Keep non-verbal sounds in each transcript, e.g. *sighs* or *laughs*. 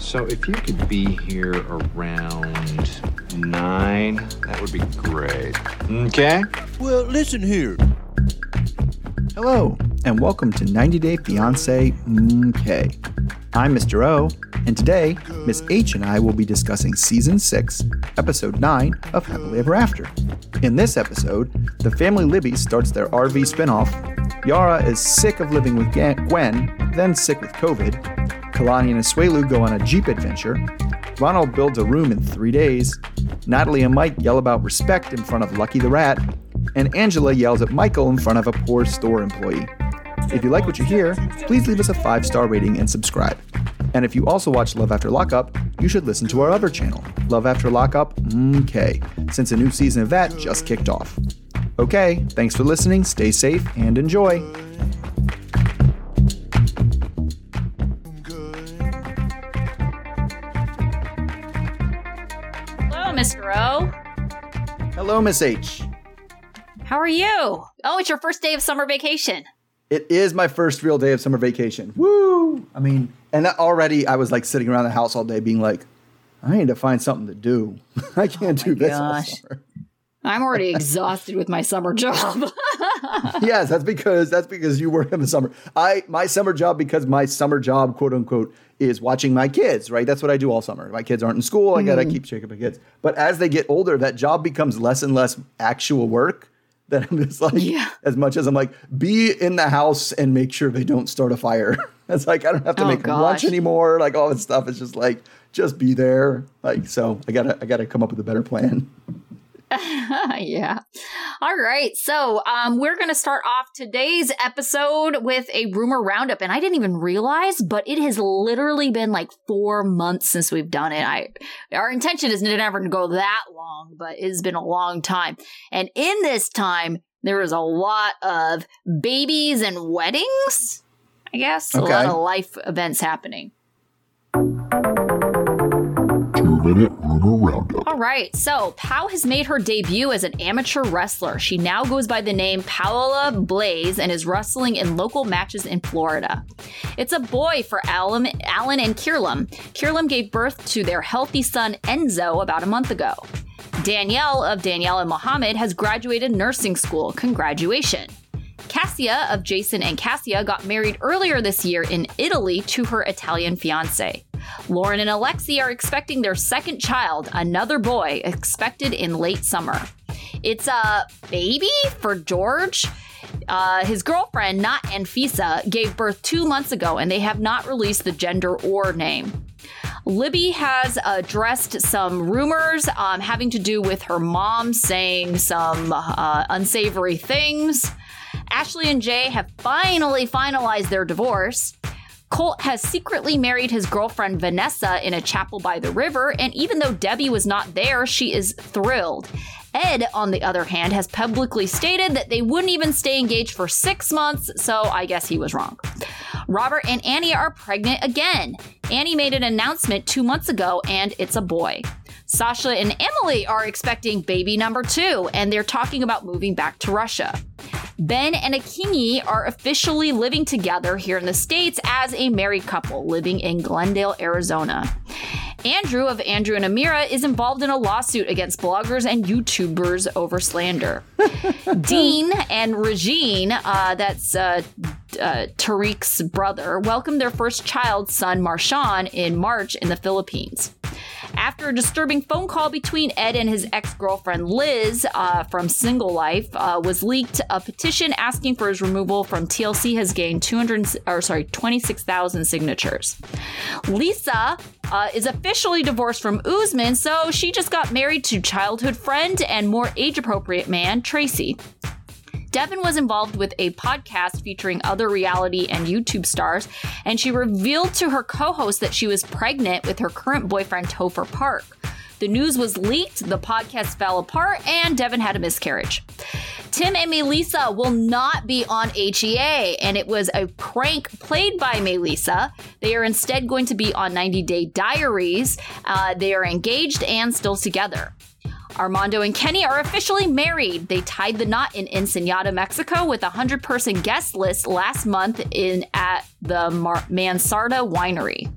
So if you could be here around nine, that would be great. Okay? Well, listen here. Hello, and welcome to 90 Day Fiancé MK. I'm Mr. O, and today, Miss H and I will be discussing Season 6, Episode 9 of Happily Ever After. In this episode, the family Libby starts their RV spinoff, Yara is sick of living with Gwen, then sick with COVID, Kalani and Asuelu go on a Jeep adventure, Ronald builds a room in three days, Natalie and Mike yell about respect in front of Lucky the Rat, and Angela yells at Michael in front of a poor store employee. If you like what you hear, please leave us a five star rating and subscribe. And if you also watch Love After Lockup, you should listen to our other channel, Love After Lockup MK, since a new season of that just kicked off. Okay, thanks for listening, stay safe, and enjoy. Hello, Miss H. How are you? Oh, it's your first day of summer vacation. It is my first real day of summer vacation. Woo! I mean, and already I was like sitting around the house all day being like, I need to find something to do. *laughs* I can't Oh do this gosh. all summer. I'm already exhausted with my summer job. *laughs* *laughs* yes, that's because that's because you work in the summer. I my summer job because my summer job, quote unquote, is watching my kids. Right, that's what I do all summer. My kids aren't in school. I gotta mm. keep checking my kids. But as they get older, that job becomes less and less actual work. That I'm just like, Yeah. as much as I'm like, be in the house and make sure they don't start a fire. *laughs* it's like I don't have to Oh, make them lunch anymore. Like all this stuff. It's just like just be there. Like so, I gotta I gotta come up with a better plan. *laughs* yeah. All right. So, um, we're going to start off today's episode with a rumor roundup. And I didn't even realize, but it has literally been like four months since we've done it. I, our intention is never to go that long, but it's been a long time. And in this time, there was a lot of babies and weddings, I guess. A lot of life events happening. Minute rumor roundup. All right, so Pow has made her debut as an amateur wrestler. She now goes by the name Paola Blaze and is wrestling in local matches in Florida. It's a boy for Alan, Alan and Kirlyam. Kirlyam gave birth to their healthy son Enzo about a month ago. Danielle of Danielle and Mohammed has graduated nursing school. Congratulations. Cassia of Jason and Cassia got married earlier this year in Italy to her Italian fiance. Loren and Alexei are expecting their second child, another boy, expected in late summer. It's a baby for George. Uh, his girlfriend, Not Anfisa, gave birth two months ago, and they have not released the gender or name. Libby has addressed some rumors um, having to do with her mom saying some uh, unsavory things. Ashley and Jay have finally finalized their divorce. Colt has secretly married his girlfriend Vanessa in a chapel by the river, and even though Debbie was not there, she is thrilled. Ed, on the other hand, has publicly stated that they wouldn't even stay engaged for six months, so I guess he was wrong. Robert and Anny are pregnant again. Anny made an announcement two months ago, and it's a boy. Sasha and Emily are expecting baby number two, and they're talking about moving back to Russia. Ben and Akinyi are officially living together here in the States as a married couple living in Glendale, Arizona. Andrew of Andrew and Amira is involved in a lawsuit against bloggers and YouTubers over slander. *laughs* Dean and Regine, uh, that's uh, uh, Tarik's brother, welcomed their first child, son Marshawn, in March in the Philippines. After a disturbing phone call between Ed and his ex girlfriend Liz uh, from Single Life uh, was leaked, a petition asking for his removal from TLC has gained 200, or sorry, 26,000 signatures. Lisa uh, is officially divorced from Usman, so she just got married to childhood friend and more age appropriate man Tracy. Deavan was involved with a podcast featuring other reality and YouTube stars, and she revealed to her co host that she was pregnant with her current boyfriend, Topher Park. The news was leaked, the podcast fell apart, and Deavan had a miscarriage. Tim and Melissa will not be on HEA, and it was a prank played by Melissa. They are instead going to be on 90 Day Diaries. Uh, they are engaged and still together. Armando and Kenny are officially married. They tied the knot in Ensenada, Mexico, with a hundred-person guest list last month in at the Mar- Mansarda Winery.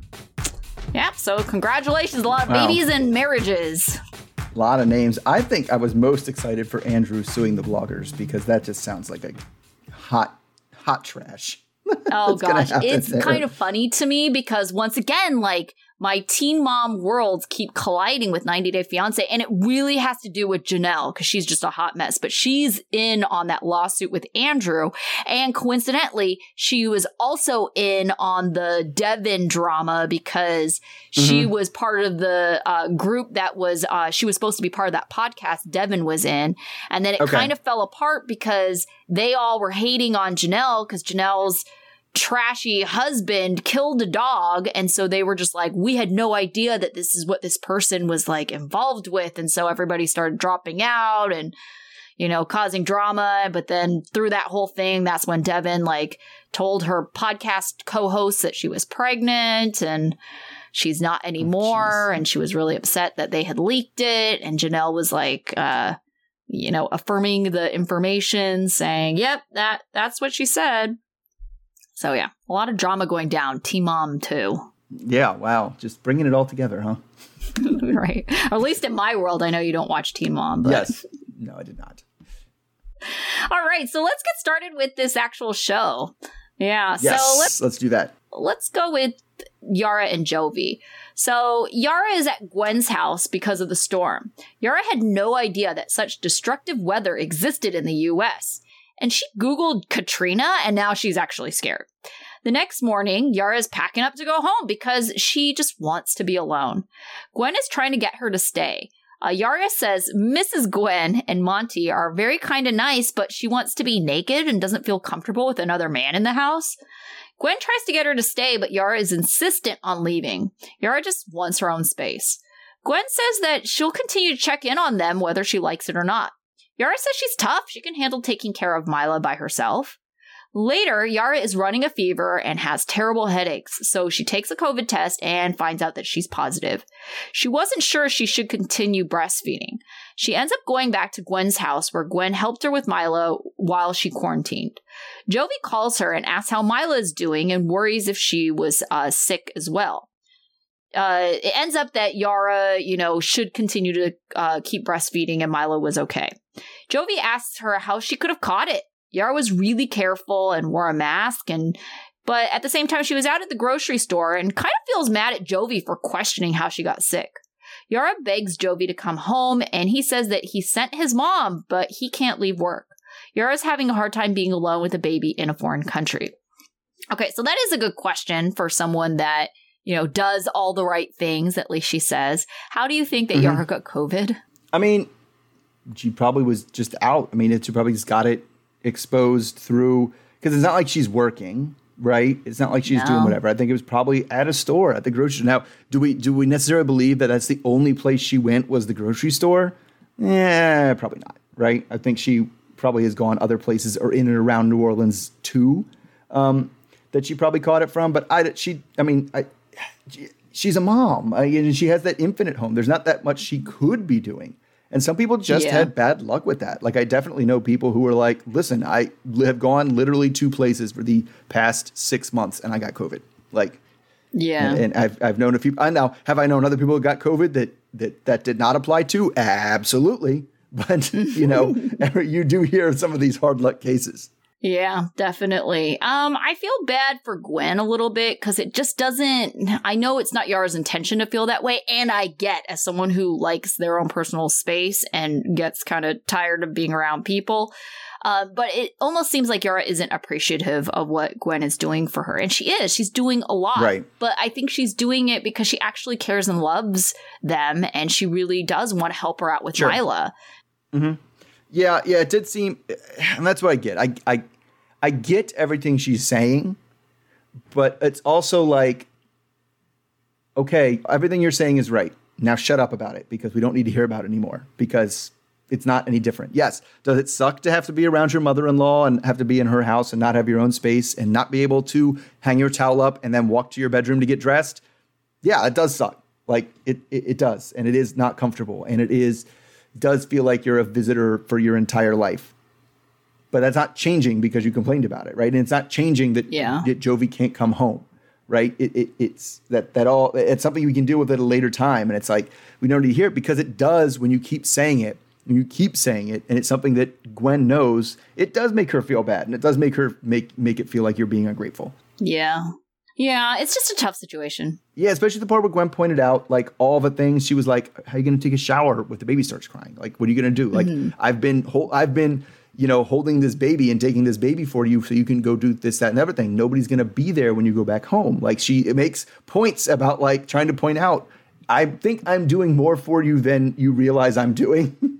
Yep. So congratulations, a lot of Wow. babies and marriages. A lot of names. I think I was most excited for Andrew suing the bloggers because that just sounds like a hot, hot trash. *laughs* Oh gosh, it's there? kind of funny to me because once again, like my teen mom worlds keep colliding with 90 Day Fiance, and it really has to do with Jenelle because she's just a hot mess. But she's in on that lawsuit with Andrew, and coincidentally, she was also in on the Deavan drama because she Mm-hmm. was part of the uh, group that was uh, she was supposed to be part of that podcast Deavan was in, and then it Okay. kind of fell apart because they all were hating on Jenelle because Jenelle's trashy husband killed a dog and so they were just like we had no idea that this is what this person was like involved with. And so everybody started dropping out and you know causing drama. But then through that whole thing that's when Deavan like told her podcast co-host that she was pregnant and she's not anymore and she was really upset that they had leaked it. And Jenelle was like uh you know affirming the information saying yep that that's what she said so yeah, a lot of drama going down. Teen Mom too, Yeah, wow. Just bringing it all together, huh? *laughs* right? Or at least in my world, I know you don't watch Teen Mom. But. Yes. No, I did not. All right, so let's get started with this actual show. Yeah. Yes. So let's let's do that. let's go with Yara and Jovi. So Yara is at Gwen's house because of the storm. Yara had no idea that such destructive weather existed in the US. And she Googled Katrina and now she's actually scared. The next morning, Yara is packing up to go home because she just wants to be alone. Gwen is trying to get her to stay. Uh, Yara says Mrs. Gwen and Monty are very kind and nice, but she wants to be naked and doesn't feel comfortable with another man in the house. Gwen tries to get her to stay, but Yara is insistent on leaving. Yara just wants her own space. Gwen says that she'll continue to check in on them whether she likes it or not. Yara says she's tough. She can handle taking care of Mila by herself. Later, Yara is running a fever and has terrible headaches, so she takes a COVID test and finds out that she's positive. She wasn't sure she should continue breastfeeding. She ends up going back to Gwen's house where Gwen helped her with Mila while she quarantined. Jovi calls her and asks how Mila is doing and worries if she was uh, sick as well. Uh, it ends up that Yara, you know, should continue to uh, keep breastfeeding and Mila was okay. Jovi asks her how she could have caught it. Yara was really careful and wore a mask and but at the same time she was out at the grocery store and kind of feels mad at Jovi for questioning how she got sick. Yara begs Jovi to come home and he says that he sent his mom, but he can't leave work. Yara's having a hard time being alone with a baby in a foreign country. Okay, so that is a good question for someone that, you know, does all the right things, at least she says. How do you think that mm-hmm. Yara got COVID? I mean, she probably was just out. I mean, she probably just got it exposed through because it's not like she's working, right? It's not like she's doing whatever. I think it was probably at a store at the grocery store. Now, do we do we necessarily believe that that's the only place she went was the grocery store? Yeah, probably not. Right? I think she probably has gone other places or in and around New Orleans too. Um, that she probably caught it from, but I she I mean I she's a mom I, and she has that infinite home. There's not that much she could be doing. And some people just Yeah. had bad luck with that. Like I definitely know people who were like, "Listen, I have gone literally two places for the past six months, and I got COVID." Like, Yeah. and, and I've I've known a few. I now have I known other people who got COVID that that that did not apply to. Absolutely, *laughs* but you know, *laughs* *laughs* you do hear some of these hard luck cases. Yeah, definitely. Um, I feel bad for Gwen a little bit because it just doesn't. I know it's not Yara's intention to feel that way, and I get as someone who likes their own personal space and gets kind of tired of being around people. Uh, but it almost seems like Yara isn't appreciative of what Gwen is doing for her, and she is. She's doing a lot, Right. But I think she's doing it because she actually cares and loves them, and she really does want to help her out with Sure. Mila. Yeah, yeah, it did seem, and that's what I get. I, I, I get everything she's saying, but it's also like, okay, everything you're saying is right. Now shut up about it because we don't need to hear about it anymore because it's not any different. Yes, does it suck to have to be around your mother-in-law and have to be in her house and not have your own space and not be able to hang your towel up and then walk to your bedroom to get dressed? Yeah, it does suck. Like it, it, it does, and it is not comfortable, and it is does feel like you're a visitor for your entire life. But that's not changing because you complained about it, right? And it's not changing that, Yeah. that Jovi can't come home. right? It, it, it's that that all it's something we can deal with at a later time, and it's like we don't need to hear it because it does when you keep saying it. When you keep saying it, and it's something that Gwen knows. It does make her feel bad, and it does make her make make it feel like you're being ungrateful. Yeah. Yeah, it's just a tough situation. Yeah, especially the part where Gwen pointed out like all the things she was like, "How are you going to take a shower with the baby starts crying? Like, what are you going to do? Like, mm-hmm. I've been, hol- I've been, you know, holding this baby and taking this baby for you so you can go do this, that, and everything. Nobody's going to be there when you go back home. Like, she it makes points about like trying to point out, I think I'm doing more for you than you realize I'm doing. *laughs*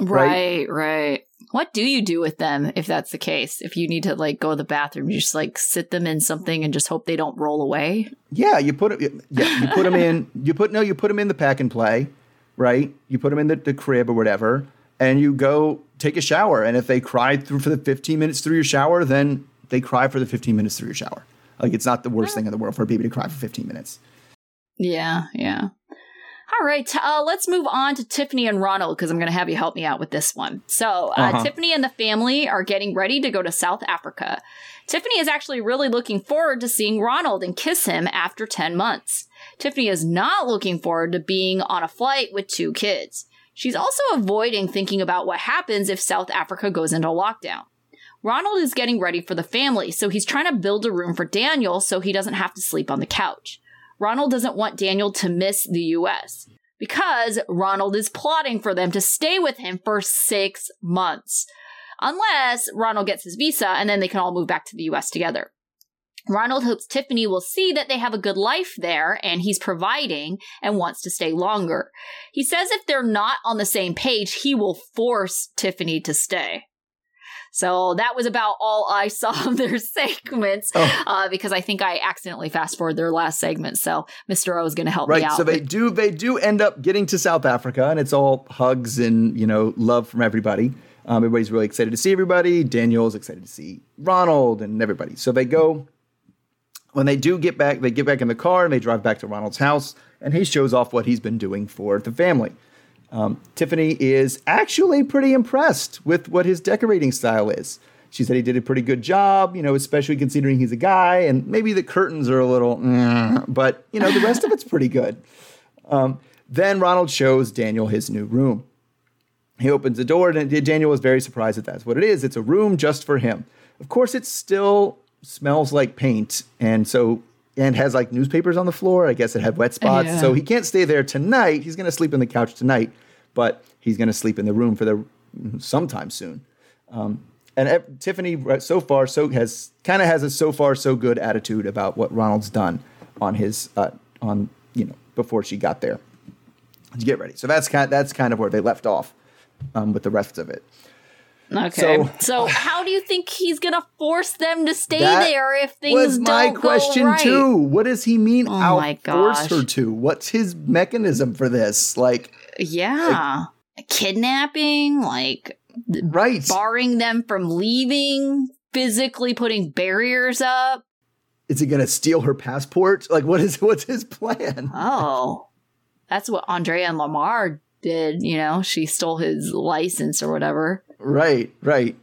Right. Right, right. What do you do with them if that's the case? If you need to like go to the bathroom, you just like sit them in something and just hope they don't roll away? Yeah, you put it. Yeah, you put them in. *laughs* You put no, you put them in the pack and play, right? You put them in the, the crib or whatever, and you go take a shower. And if they cry through for the 15 minutes through your shower, then they cry for the 15 minutes through your shower. Like it's not the worst thing in the world for a baby to cry for 15 minutes. Yeah, yeah. All right, uh, let's move on to Tiffany and Ronald because I'm going to have you help me out with this one. So, uh, Uh-huh. Tiffany and the family are getting ready to go to South Africa. Tiffany is actually really looking forward to seeing Ronald and kiss him after 10 months. Tiffany is not looking forward to being on a flight with two kids. She's also avoiding thinking about what happens if South Africa goes into lockdown. Ronald is getting ready for the family, so he's trying to build a room for Daniel so he doesn't have to sleep on the couch. Ronald doesn't want Daniel to miss the US because Ronald is plotting for them to stay with him for six months. Unless Ronald gets his visa and then they can all move back to the US together. Ronald hopes Tiffany will see that they have a good life there and he's providing and wants to stay longer. He says if they're not on the same page, he will force Tiffany to stay. So that was about all I *laughs* saw of their segments Oh. uh, because I think I accidentally fast forwarded their last segment. So Mr. O is going to help Right. me out. So they do they do end up getting to South Africa, and it's all hugs and you know love from everybody. Um, everybody's really excited to see everybody. Daniel's excited to see Ronald and everybody. So they go. When they do get back, they get back in the car and they drive back to Ronald's house, and he shows off what he's been doing for the family. Um, Tiffany is actually pretty impressed with what his decorating style is. She said he did a pretty good job, you know, especially considering he's a guy, and maybe the curtains are a little, "Mm," but you know, the rest of it's pretty good. Um, then Ronald shows Daniel his new room. He opens the door, and Daniel is very surprised that that's what it is. It's a room just for him. Of course, it's still smells like paint, and so and has like newspapers on the floor. I guess it had wet spots, Yeah. so he can't stay there tonight. He's going to sleep on the couch tonight, but he's going to sleep in the room for the sometime soon. Um, and uh, Tiffany, so far, so has kind of has a so far so good attitude about what Ronald's done on his uh, on you know before she got there to get ready. So that's kind of, that's kind of where they left off um, with the rest of it. Okay. So- So, *sighs* how do you think he's gonna force them to stay there if things was my question right? too. What does he mean? Oh I'll my force gosh. her to. What's his mechanism for this? Like, Yeah. Kidnapping, like right? barring them from leaving, physically putting barriers up. Is he going to steal her passport? Like, what is *laughs* what's his plan? Oh, that's what Andrea and Lamar did. You know, she stole his license or whatever. Right, right.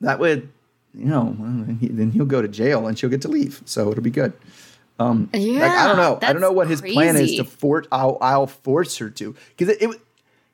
That would, you know, then he- then he'll go to jail and she'll get to leave. So it'll be good. Um, like, I don't know. I don't know what his plan is to force. I'll, I'll force her to because it, it.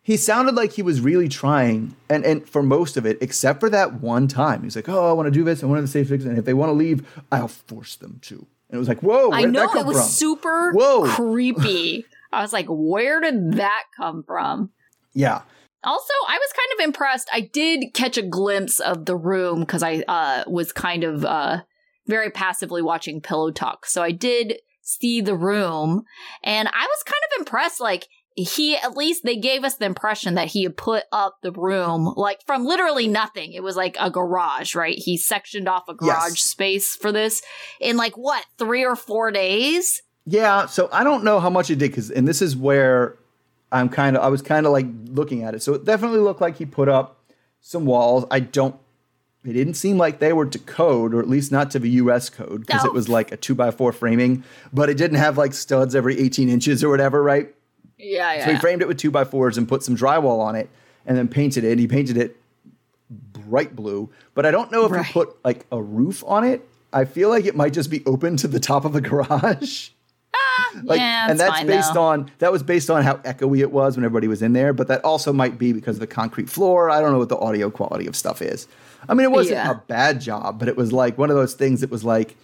He sounded like he was really trying, and and for most of it, except for that one time, he's like, "Oh, I want to do this. I want to say fix. And if they want to leave, I'll force them to." And it was like, "Whoa, I know it was from?" super Whoa. creepy. *laughs* I was like, where did that come from? yeah, Also, I was kind of impressed. I did catch a glimpse of the room because I uh, was kind of uh, very passively watching Pillow Talk. So I did see the room, and I was kind of impressed. Like, he at least they gave us the impression that he had put up the room like from literally nothing. It was like a garage, right? He sectioned off a garage Yes. space for this in like what, three or four days? Yeah, so I don't know how much it did because, and this is where I'm kind of, I was kind of like looking at it. So it definitely looked like he put up some walls. I don't, it didn't seem like they were to code, or at least not to the US code, because No. it was like a two by four framing, but it didn't have like studs every 18 inches or whatever, right? Yeah, yeah. So he framed it with two by fours and put some drywall on it and then painted it. He painted it bright blue, but I don't know if Right. he put like a roof on it I feel like it might just be open to the top of the *laughs* garage. *laughs* like, yeah, and that's based though. on that was based on how echoey it was when everybody was in there. But that also might be because of the concrete floor. I don't know what the audio quality of stuff is. I mean, it wasn't Yeah. a bad job, but it was like one of those things that was like,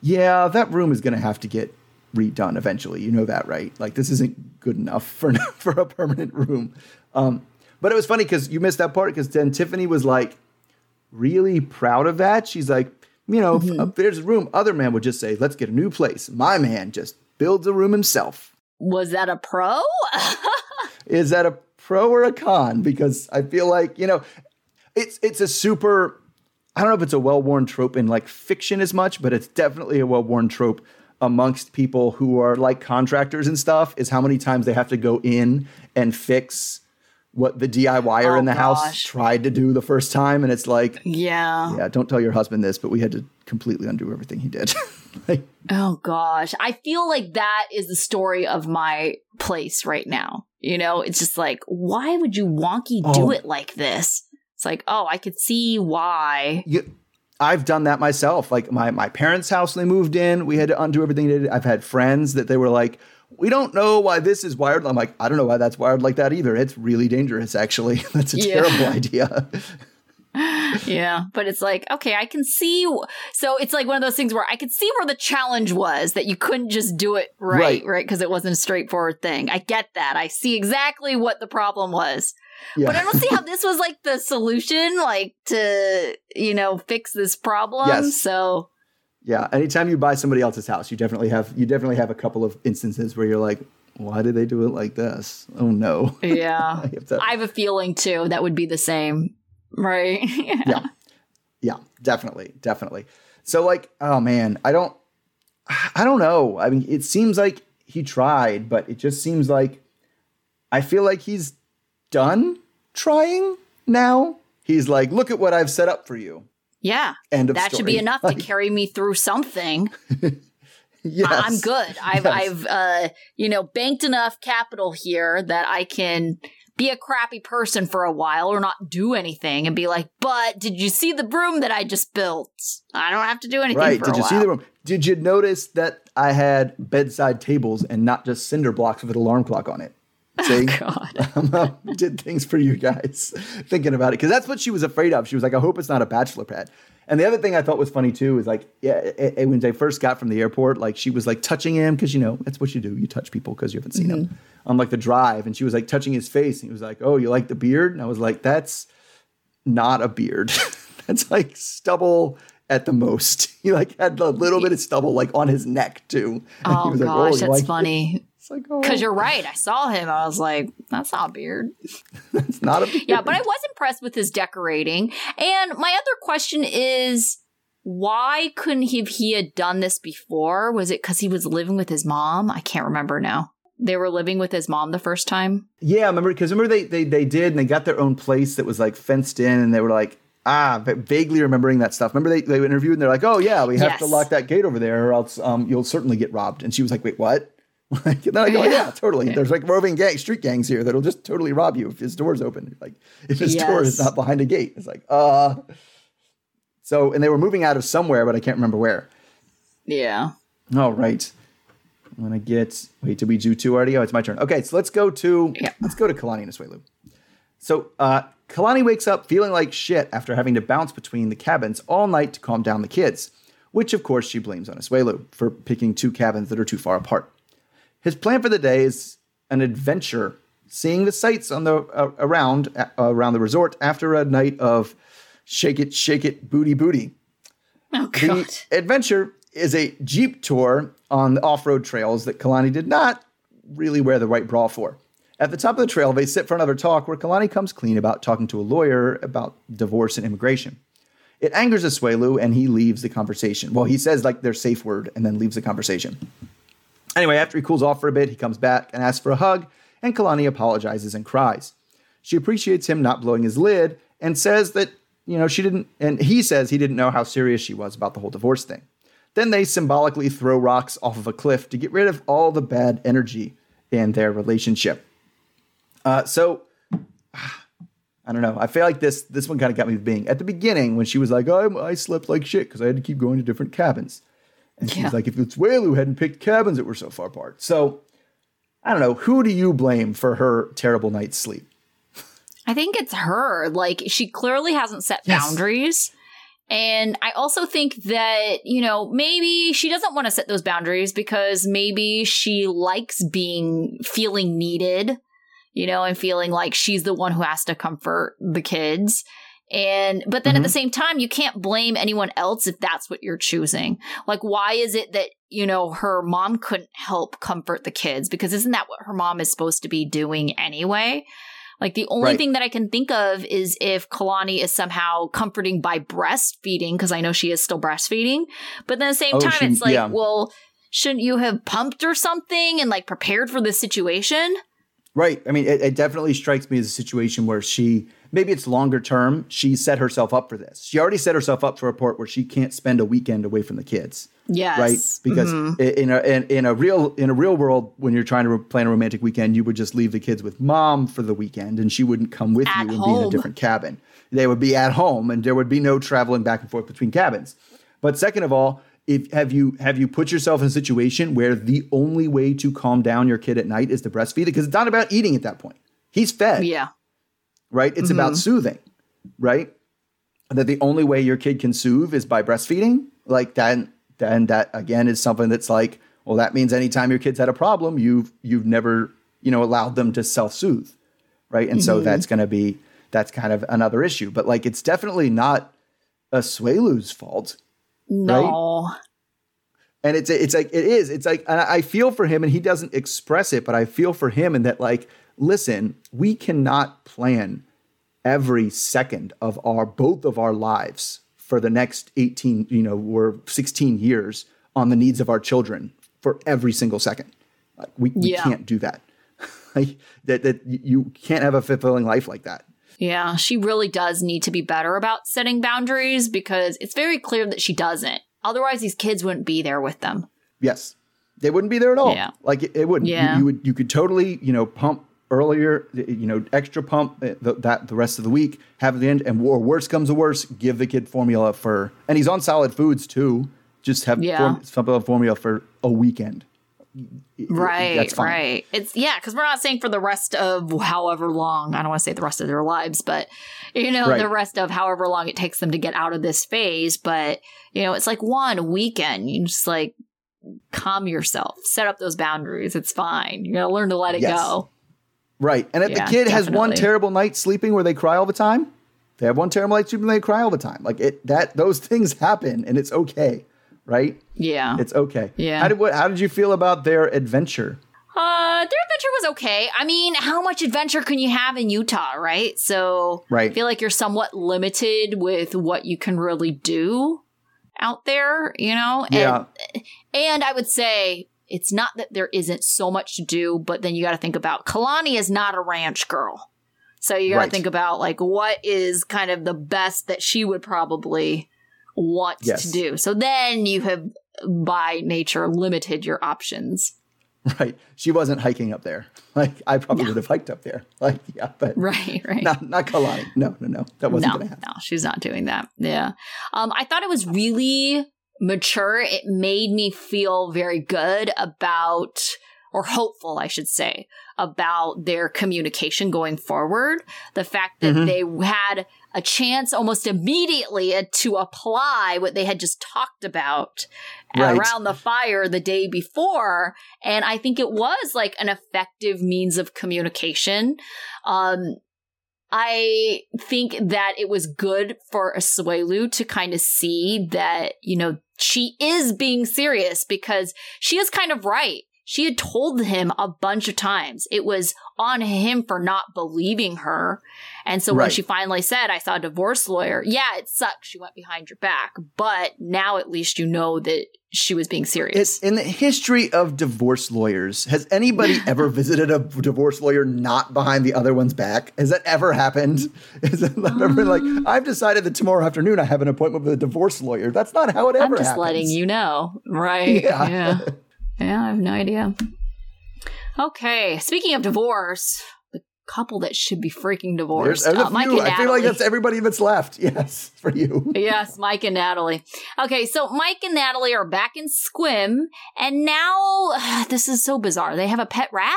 yeah, that room is going to have to get redone eventually. You know that, right? Like this isn't good enough for *laughs* for a permanent room. Um, but it was funny because you missed that part because then Tiffany was like really proud of that. She's like, you know, if, if there's a room, other man would just say, let's get a new place. My man just builds a room himself. Was that a pro? *laughs* Is that a pro or a con? Because I feel like, you know, it's it's a super I don't know if it's a well-worn trope in like fiction as much, but it's definitely a well-worn trope amongst people who are like contractors and stuff is how many times they have to go in and fix what the DIYer Oh, in the house tried to do the first time and it's like yeah. yeah, don't tell your husband this, but we had to completely undo everything he did. *laughs* like, Oh gosh. I feel like that is the story of my place right now. You know, it's just like, why would you wonky Oh. do it like this? It's like, oh, I could see why. you, I've done that myself. Like my my parents' house when they moved in, we had to undo everything they did. I've had friends that they were like, "We don't know why this is wired." I'm like, "I don't know why that's wired like that either. It's really dangerous. Actually, *laughs* that's a Yeah. terrible idea." *laughs* Yeah. But it's like, okay, I can see. So it's like one of those things where I could see where the challenge was that you couldn't just do it right, Right. right? Because it wasn't a straightforward thing. I get that. I see exactly what the problem was. yeah. But I don't see how *laughs* this was like the solution, like to, you know, fix this problem. Yes. So yeah. Anytime you buy somebody else's house, you definitely have you definitely have a couple of instances where you're like, "Why did they do it like this?" Oh no. yeah. *laughs* I have to- I have a feeling too that would be the same. Right. yeah yeah definitely definitely so like oh man i don't i don't know i mean it seems like he tried but it just seems like i feel like he's done trying now he's like look at what i've set up for you yeah. end of That should be enough to carry me through something. *laughs* yes. I- I'm good. I've Yes. I've uh you know banked enough capital here that I can be a crappy person for a while or not do anything and be like, but did you see the broom that I just built? I don't have to do anything. right did you while. see the room did you notice that i had bedside tables and not just cinder blocks with an alarm clock on it *laughs* see? Oh, God. *laughs* did things for you guys *laughs* thinking about it because that's what she was afraid of. She was like i hope it's not a bachelor pad. And the other thing i thought was funny too is like yeah when they first got from the airport like she was like touching him because you know that's what you do. You touch people because you haven't seen mm-hmm. him on like the drive. And she was like touching his face. And he was like oh you like the beard? And i was like that's not a beard. That's like stubble at the most. He like had a little bit of stubble like on his neck too. And Oh was like, gosh, oh, that's like it?" funny. It's like oh Because you're right. I saw him. I was like, that's not a beard. *laughs* it's not a beard. *laughs* Yeah, but I was impressed with his decorating. And my other question is why couldn't he he had done this before? Was it because he was living with his mom? I can't remember now. They were living with his mom the first time. Yeah, remember because remember they, they they did and they got their own place that was like fenced in and they were like ah vaguely remembering that stuff. Remember they they interviewed and they're like oh yeah we have to lock that gate over there or else um you'll certainly get robbed. And she was like wait what? *laughs* Like, they're like, oh yeah, totally. There's like roving gang, street gangs here that'll just totally rob you if his door's open. Like if his door is not behind a gate. It's like uh. So and they were moving out of somewhere, but I can't remember where. Yeah. All right. I'm gonna get. Wait, did we do two already? Oh, it's my turn. Okay, so let's go to Yeah. let's go to Kalani and Asuelu. So uh, Kalani wakes up feeling like shit after having to bounce between the cabins all night to calm down the kids, which of course she blames on Asuelu for picking two cabins that are too far apart. His plan for the day is an adventure, seeing the sights on the uh, around uh, around the resort after a night of shake it, shake it, booty, booty. Oh God! The adventure is a Jeep tour on the off road trails that Kalani did not really wear the right bra for. At the top of the trail, they sit for another talk where Kalani comes clean about talking to a lawyer about divorce and immigration. It angers Asuelu and he leaves the conversation. Well, he says like their safe word and then leaves the conversation. Anyway, after he cools off for a bit, he comes back and asks for a hug, and Kalani apologizes and cries. She appreciates him not blowing his lid and says that, you know, she didn't, and he says he didn't know how serious she was about the whole divorce thing. Then they symbolically throw rocks off of a cliff to get rid of all the bad energy in their relationship. Uh, so, *sighs* I don't know. I feel like this this one kind of got me being at the beginning when she was like, "I I slept like shit because I had to keep going to different cabins," and she's Yeah. like, "If Asuelu hadn't picked cabins that were so far apart." So I don't know. Who do you blame for her terrible night's sleep? I think it's her. Like she clearly hasn't set Yes. boundaries. And I also think that, you know, maybe she doesn't want to set those boundaries because maybe she likes being feeling needed, you know, and feeling like she's the one who has to comfort the kids. And but then at the mm-hmm. same time, you can't blame anyone else if that's what you're choosing. Like why is it that, you know, her mom couldn't help comfort the kids because isn't that what her mom is supposed to be doing anyway? Like the only Right. thing that I can think of is if Kalani is somehow comforting by breastfeeding, because I know she is still breastfeeding. But then at the same Oh, time, she- it's like, yeah. well, shouldn't you have pumped or something and like prepared for this situation? Right. I mean, it, it definitely strikes me as a situation where she maybe it's longer term. She set herself up for this. She already set herself up for a port where she can't spend a weekend away from the kids. Yes. right? Because Mhm. in a in, in a real in a real world, when you're trying to plan a romantic weekend, you would just leave the kids with mom for the weekend, and she wouldn't come with At you and be in a different cabin. They would be at home, and there would be no traveling back and forth between cabins. But second of all, if have you have you put yourself in a situation where the only way to calm down your kid at night is to breastfeed? it? Because it's not about eating at that point. He's fed yeah. Right? It's about mm-hmm. soothing, right? That the only way your kid can soothe is by breastfeeding. Like then, then that again is something that's like, well, that means anytime your kid's had a problem, you've you've never you know allowed them to self soothe, right? And so mm-hmm. that's going to be that's kind of another issue. But like, it's definitely not Asuelu's fault. No. And it's it's like it is. It's like I feel for him, and he doesn't express it, but I feel for him, and that like, listen, we cannot plan every second of our both of our lives for the next eighteen, you know, or sixteen years on the needs of our children for every single second. Like, we we Yeah. can't do that. *laughs* like that that you you can't have a fulfilling life like that. Yeah, she really does need to be better about setting boundaries because it's very clear that she doesn't. Otherwise, these kids wouldn't be there with them. Yes, they wouldn't be there at all. Yeah. Like it, it wouldn't. You- Yeah. You, would. You could totally, you know, pump earlier. You know, extra pump uh, the, that the rest of the week. Have at the end, and or worse comes to worse, give the kid formula for. And he's on solid foods too. Just have Yeah. form, some formula for a weekend. Right, right. It's yeah, because we're not saying for the rest of however long. I don't want to say the rest of their lives, but you know, Right. the rest of however long it takes them to get out of this phase. But you know, it's like one weekend. You just like calm yourself, set up those boundaries. It's fine. You gotta learn to let it Yes. go. Right. And if Yeah, the kid has one terrible night sleeping where they cry all the time, they have one terrible night sleeping, they cry all the time. Like it that those *laughs* things happen, and it's okay. Right. Yeah. It's okay. Yeah. How did what? How did you feel about their adventure? Uh, their adventure was okay. I mean, how much adventure can you have in Utah, right? So Right. I feel like you're somewhat limited with what you can really do out there, you know? And, Yeah. And I would say it's not that there isn't so much to do, but then you got to think about Kalani is not a ranch girl. So you got to Right. think about like what is kind of the best that she would probably want Yes. to do. So then you have by nature limited your options. *laughs* Right. She wasn't hiking up there. *laughs* Like I probably would have hiked up there. *laughs* Like yeah, but Right, right. not not Kalani. No, no, no. That wasn't no, gonna happen. no, she's not doing that. Yeah. Um, I thought it was really mature. It made me feel very good about, or hopeful, I should say, about their communication going forward. The fact that Mhm. they had a chance almost immediately to apply what they had just talked about Right. around the fire the day before. And I think it was like an effective means of communication. Um, I think that it was good for Asuelu to kind of see that, you know, she is being serious because she is kind of right. She had told him a bunch of times. It was on him for not believing her. And so when she finally said, I saw a divorce lawyer, yeah, it sucks. She went behind your back. But now at least you know that she was being serious. It's in the history of divorce lawyers. Has anybody *laughs* ever visited a divorce lawyer not behind the other one's back? Has that ever happened? *laughs* Is it I've ever like, Um. I've decided that tomorrow afternoon I have an appointment with a divorce lawyer. That's not how it ever I'm just happens. letting you know. Right. *laughs* Yeah. Yeah. Yeah. I have no idea. Okay. Speaking of divorce, the couple that should be freaking divorced. there's a Uh, Mike and I feel like that's everybody that's left. *laughs* Yes, for you. Yes, Mike and Natalie. Okay, so Mike and Natalie are back in Sequim, and now *sighs* this is so bizarre. They have a pet rat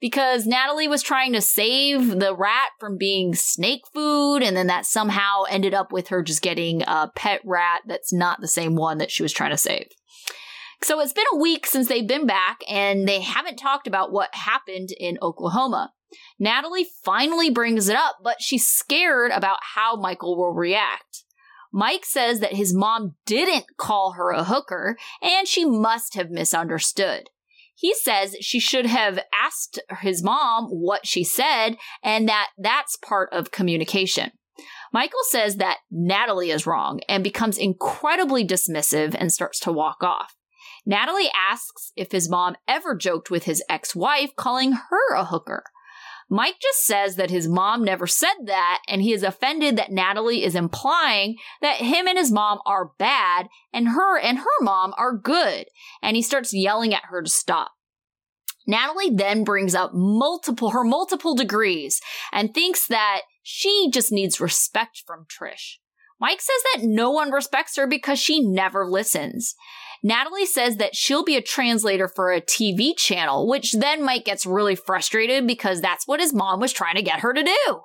because Natalie was trying to save the rat from being snake food, and then that somehow ended up with her just getting a pet rat that's not the same one that she was trying to save. So it's been a week since they've been back, and they haven't talked about what happened in Oklahoma. Natalie finally brings it up, but she's scared about how Michael will react. Mike says that his mom didn't call her a hooker and she must have misunderstood. He says she should have asked his mom what she said and that that's part of communication. Michael says that Natalie is wrong and becomes incredibly dismissive and starts to walk off. Natalie asks if his mom ever joked with his ex wife, calling her a hooker. Mike just says that his mom never said that, and he is offended that Natalie is implying that him and his mom are bad, and her and her mom are good, and he starts yelling at her to stop. Natalie then brings up multiple her multiple degrees and thinks that she just needs respect from Trish. Mike says that no one respects her because she never listens. Natalie says that she'll be a translator for a TV channel, which then Mike gets really frustrated because that's what his mom was trying to get her to do.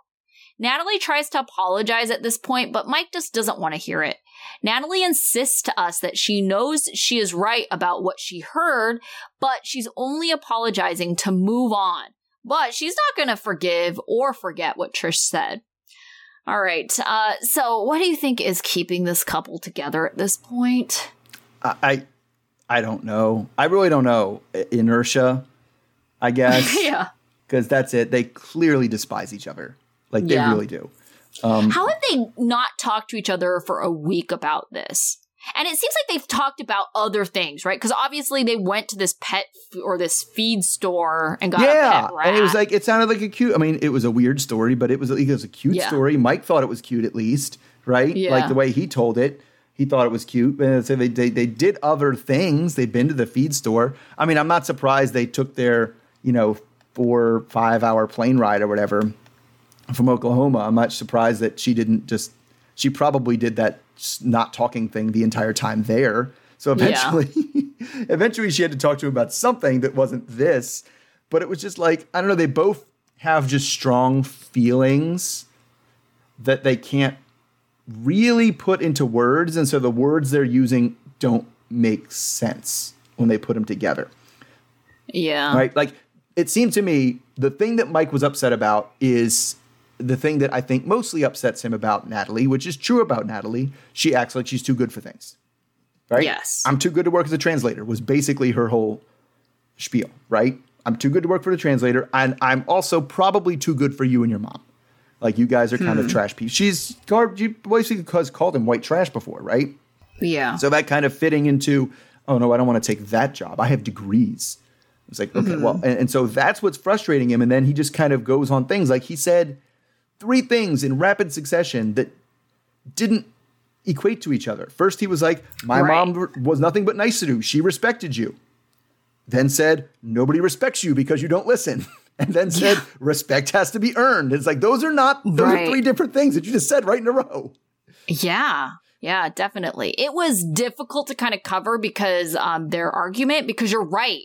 Natalie tries to apologize at this point, but Mike just doesn't want to hear it. Natalie insists to us that she knows she is right about what she heard, but she's only apologizing to move on. But she's not going to forgive or forget what Trish said. All right. Uh, so, what do you think is keeping this couple together at this point? I, I, I don't know. I really don't know. Inertia, I guess. *laughs* yeah. Because that's it. They clearly despise each other. Like they Yeah. really do. Um, How have they not talked to each other for a week about this? And it seems like they've talked about other things, right? Because obviously they went to this pet f- or this feed store and got a yeah, pet rat. and it was like it sounded like a cute. I mean, it was a weird story, but it was it was a cute Yeah. story. Mike thought it was cute, at least, right? Yeah. Like the way he told it, he thought it was cute. And so they, they they did other things. They've been to the feed store. I mean, I'm not surprised they took their you know four five hour plane ride or whatever from Oklahoma. I'm not surprised that she didn't just. She probably did that not talking thing the entire time there. So eventually, *laughs* eventually she had to talk to him about something that wasn't this. But it was just like I don't know. They both have just strong feelings that they can't really put into words, and so the words they're using don't make sense when they put them together yeah. right? Like it seemed to me the thing that Mike was upset about is the thing that I think mostly upsets him about Natalie, which is true about Natalie. She acts like she's too good for things. Right? Yes. I'm too good to work as a translator was basically her whole spiel, right? I'm too good to work for the translator, and I'm also probably too good for you and your mom. Like you guys are kind of hmm. trash people. She's called you basically called him white trash before, right? Yeah. So that kind of fitting into, oh no, I don't want to take that job. I have degrees. It's like, okay, well, mm-hmm. and, and so that's what's frustrating him. And then he just kind of goes on things like he said three things in rapid succession that didn't equate to each other. First, he was like, my Right. mom was nothing but nice to you. She respected you. Then said, nobody respects you because you don't listen. *laughs* And then said, respect has to be earned. It's like, those are not, those Right. are three different things that you just said right in a row. Yeah. Yeah, definitely. It was difficult to kind of cover because um their argument because you're right.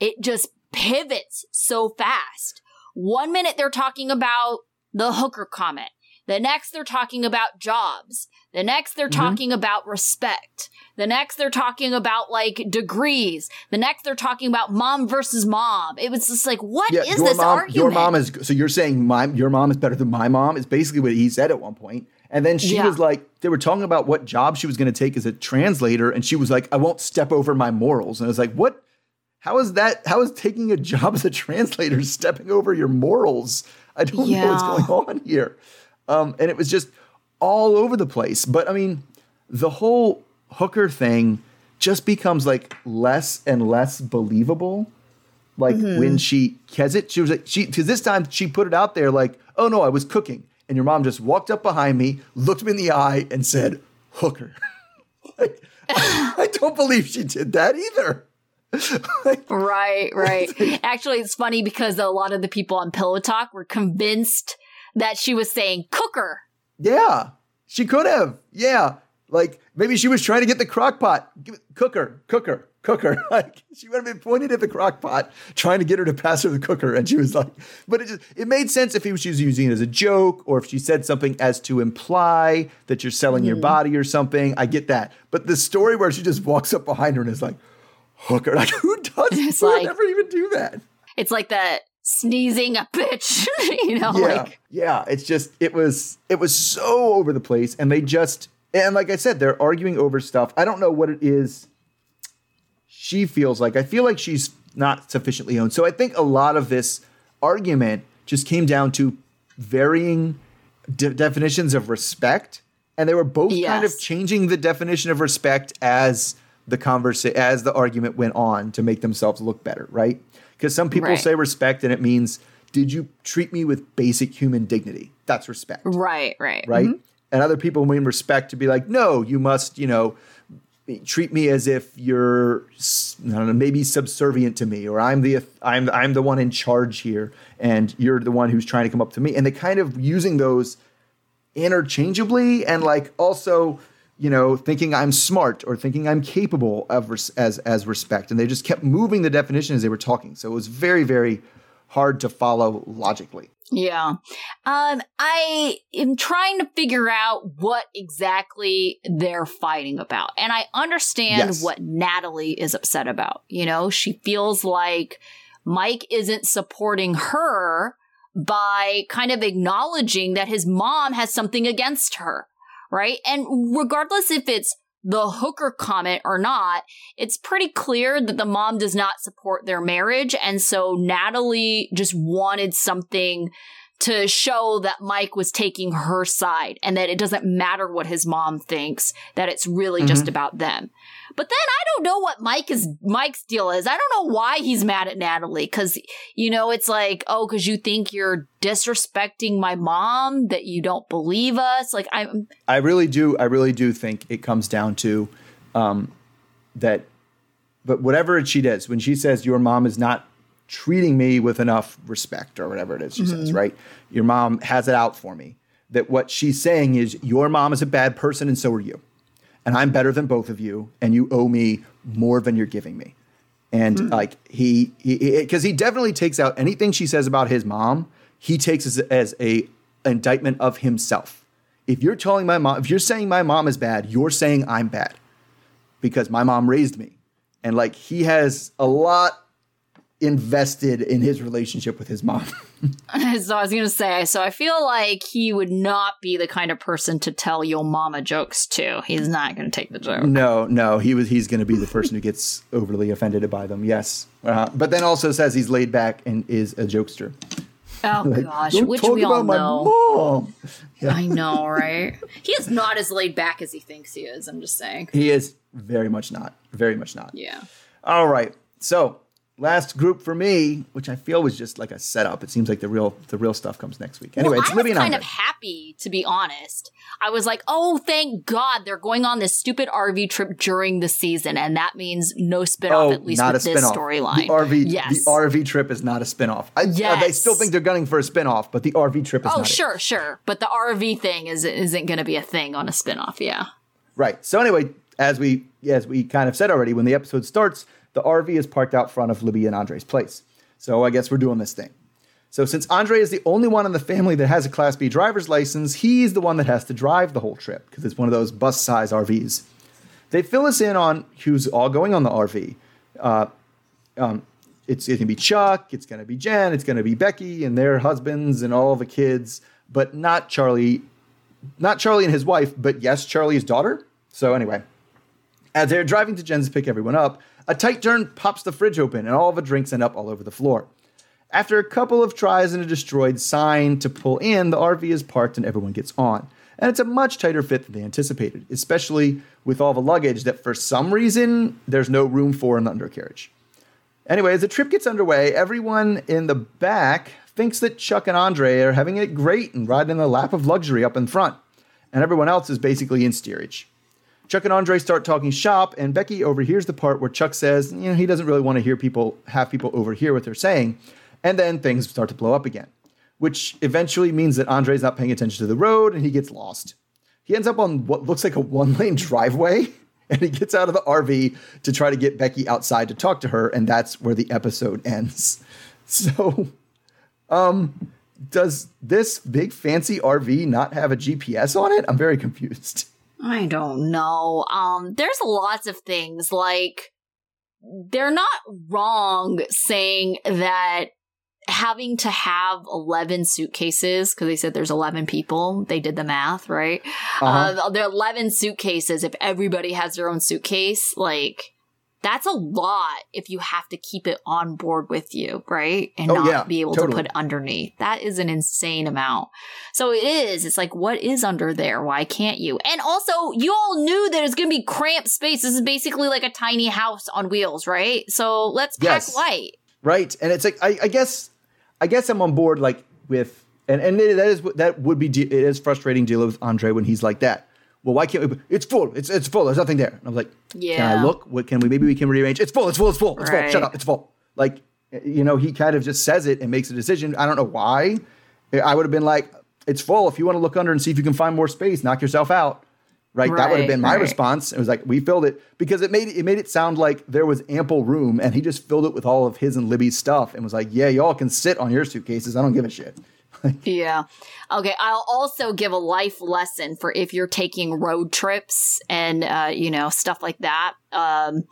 It just pivots so fast. One minute they're talking about the hooker comment. The next they're talking about jobs. The next they're Mm-hmm. talking about respect. The next they're talking about like degrees. The next they're talking about mom versus mom. It was just like, what is your this mom, argument? Your mom is so you're saying my your mom is better than my mom is basically what he said at one point. And then she Yeah. was like, they were talking about what job she was going to take as a translator, and she was like, I won't step over my morals. And I was like, what? How is that? How is taking a job as a translator *laughs* stepping over your morals? I don't know what's going on here. Um, and it was just all over the place. But I mean, the whole hooker thing just becomes like less and less believable like Mm-hmm. when she kes it she was like she because this time she put it out there like oh no i was cooking and your mom just walked up behind me looked me in the eye and said hooker *laughs* like, I, don't believe she did that either *laughs* right, right. *laughs* Actually, it's funny because a lot of the people on Pillow Talk were convinced that she was saying cooker. Yeah, she could have. Yeah, like maybe she was trying to get the crock pot. Cooker, cooker, cooker. *laughs* Like she would have been pointed at the crock pot, trying to get her to pass her the cooker. And she was like, but it just, it made sense if he was, she was using it as a joke or if she said something as to imply that you're selling your mm-hmm. body or something. I get that. But the story where she just walks up behind her and is like, hooker. Like who does *laughs* It's who would like- ever even do that? It's like that sneezing a bitch, *laughs* you know, yeah, like yeah. It's just it was it was so over the place, and they just and like I said, they're arguing over stuff. I don't know what it is. She feels like I feel like she's not sufficiently owned. So I think a lot of this argument just came down to varying de- definitions of respect, and they were both kind of changing the definition of respect as the conversa- as the argument went on to make themselves look better, right? Because some people Right. say respect and it means did you treat me with basic human dignity? That's respect, right, right, right? Mm-hmm. And other people mean respect to be like, no, you must, you know, treat me as if you're, s- I don't know, maybe subservient to me, or I'm the I'm I'm the one in charge here, and you're the one who's trying to come up to me. And they kind of using those interchangeably, and like also, you know, thinking I'm smart or thinking I'm capable of res- as as respect. And they just kept moving the definition as they were talking. So it was very very hard to follow logically. Yeah. Um, I am trying to figure out what exactly they're fighting about. And I understand Yes. what Natalie is upset about. You know, she feels like Mike isn't supporting her by kind of acknowledging that his mom has something against her. Right. And regardless if it's the hooker comment or not, it's pretty clear that the mom does not support their marriage. And so Natalie just wanted something to show that Mike was taking her side and that it doesn't matter what his mom thinks, that it's really just about them. But then I don't know what Mike is Mike's deal is. I don't know why he's mad at Natalie cuz you know it's like, "Oh, cuz you think you're disrespecting my mom that you don't believe us." Like I'm I really do. I really do think it comes down to um, that. But whatever she does, when she says your mom is not treating me with enough respect or whatever it is she says, mm-hmm. right? Your mom has it out for me. That what she's saying is your mom is a bad person and so are you, and I'm better than both of you, and you owe me more than you're giving me. And mm. like he, he, because he, definitely takes out anything she says about his mom. He takes as, as a indictment of himself. If you're telling my mom, if you're saying my mom is bad, you're saying I'm bad because my mom raised me. And like he has a lot invested in his relationship with his mom. *laughs* so I was going to say, so I feel like he would not be the kind of person to tell your mama jokes to. He's not going to take the joke. no, no, he was he's going to be the person who gets *laughs* overly offended by them. Yes. Uh, but then also says he's laid back and is a jokester. Oh *laughs* Like, gosh, "Don't which we all know. mom." I know, right? He is not as laid back as he thinks he is. I'm just saying. He is very much not. Very much not. Yeah. All right. So last group for me, which I feel was just like a setup. It seems like the real the real stuff comes next week. Anyway, well, it's I Libby was kind of happy, to be honest. I was like, oh, thank God they're going on this stupid RV trip during the season, and that means no spinoff, at least Oh, not with a this storyline. The RV, yes. the RV trip is not a spinoff. I, uh, they still think they're gunning for a spinoff, but the RV trip is Oh, not. it. sure, sure. But the RV thing is, isn't going to be a thing on a spinoff, yeah. Right. So anyway, as we as we kind of said already, when the episode starts, the RV is parked out front of Libby and Andre's place. So I guess we're doing this thing. So since Andre is the only one in the family that has a Class B driver's license, he's the one that has to drive the whole trip because it's one of those bus-size RVs. They fill us in on who's all going on the RV. Uh, um, it's going to be Chuck, it's going to be Jen, it's going to be Becky and their husbands and all the kids, but not Charlie, not Charlie and his wife, but yes, Charlie's daughter. So anyway, as they're driving to Jen's to pick everyone up, a tight turn pops the fridge open and all the drinks end up all over the floor. After a couple of tries and a destroyed sign to pull in, the RV is parked and everyone gets on. And it's a much tighter fit than they anticipated, especially with all the luggage that for some reason there's no room for in the undercarriage. Anyway, as the trip gets underway, everyone in the back thinks that Chuck and Andre are having it great and riding in the lap of luxury up in front, and everyone else is basically in steerage. Chuck and Andre start talking shop, and Becky overhears the part where Chuck says, you know, he doesn't really want to hear people have people overhear what they're saying, and then things start to blow up again, which eventually means that Andre's not paying attention to the road and he gets lost. He ends up on what looks like a one-lane *laughs* driveway, and he gets out of the RV to try to get Becky outside to talk to her, and that's where the episode ends. *laughs* So, um, does this big fancy RV not have a GPS on it? I'm very confused. *laughs* I don't know. Um, there's lots of things like they're not wrong saying that having to have 11 suitcases because they said there's 11 people they did the math right uh-huh. uh, there are 11 suitcases if everybody has their own suitcase like that's a lot if you have to keep it on board with you, right? And oh, not yeah, be able totally. to put it underneath. That is an insane amount. So it is. It's like, what is under there? Why can't you? And also, you all knew that it's going to be cramped space. This is basically like a tiny house on wheels, right? So let's pack yes. light. Right. And it's like, I, I guess, I guess I'm on board like with, and, and that is, that would be, it is frustrating dealing with Andre when he's like that well, why can't we? It's full. It's it's full. There's nothing there. And I was like, yeah. Can I look? What can we? Maybe we can rearrange. It's full. It's full. It's full. It's right. full. Shut up. It's full. Like, you know, he kind of just says it and makes a decision. I don't know why. I would have been like, it's full. If you want to look under and see if you can find more space, knock yourself out. Right. right that would have been my right. response. It was like we filled it because it made it made it sound like there was ample room, and he just filled it with all of his and Libby's stuff, and was like, "Yeah, y'all can sit on your suitcases. I don't give a shit." *laughs* yeah. Okay. I'll also give a life lesson for if you're taking road trips and, uh, you know, stuff like that. Um,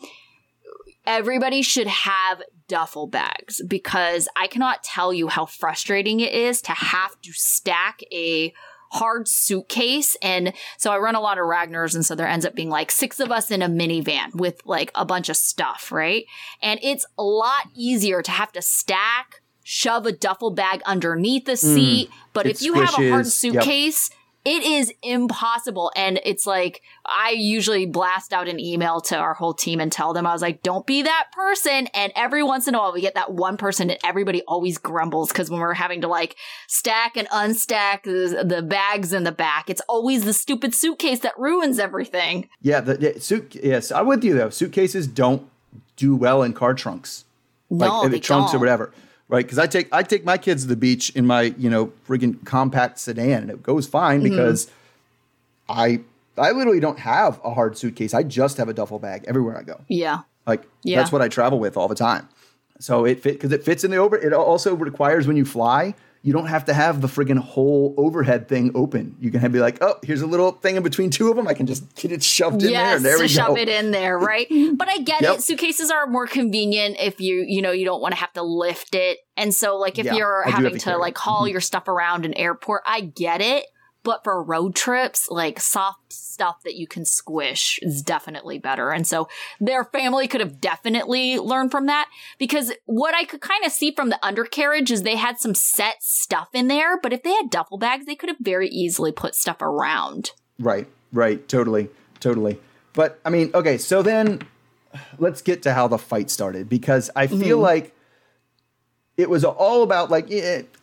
everybody should have duffel bags because I cannot tell you how frustrating it is to have to stack a hard suitcase. And so I run a lot of Ragnars. And so there ends up being like six of us in a minivan with like a bunch of stuff, right? And it's a lot easier to have to stack shove a duffel bag underneath the mm. seat. Mm, but if you squishes. have a hard suitcase, yep. it is impossible. And it's like, I usually blast out an email to our whole team and tell them, I was like, don't be that person. And every once in a while, we get that one person and everybody always grumbles because when we're having to like stack and unstack the, the, bags in the back, it's always the stupid suitcase that ruins everything. Yeah. The, the suit, yes. I'm with you though. Suitcases don't do well in car trunks. No, like trunks don't. or whatever right? Because I take I take my kids to the beach in my you know friggin' compact sedan, and it goes fine mm-hmm. because I I literally don't have a hard suitcase. I just have a duffel bag everywhere I go. Yeah, like yeah. that's what I travel with all the time. So it fit because it fits in the over. It also requires when you fly you don't have to have the friggin' whole overhead thing open. You can have be like, oh, here's a little thing in between two of them. I can just get it shoved in yes, there. There we shove go. it in there, right? *laughs* but I get yep. it. Suitcases are more convenient if you, you know, you don't want to have to lift it. And so, like, if yeah, you're having to, to like haul mm-hmm. your stuff around an airport, I get it. But for road trips, like soft stuff that you can squish is definitely better. And so their family could have definitely learned from that because what I could kind of see from the undercarriage is they had some set stuff in there, but if they had duffel bags, they could have very easily put stuff around. Right, right, totally, totally. But I mean, okay, so then let's get to how the fight started because I feel mm-hmm. like it was all about like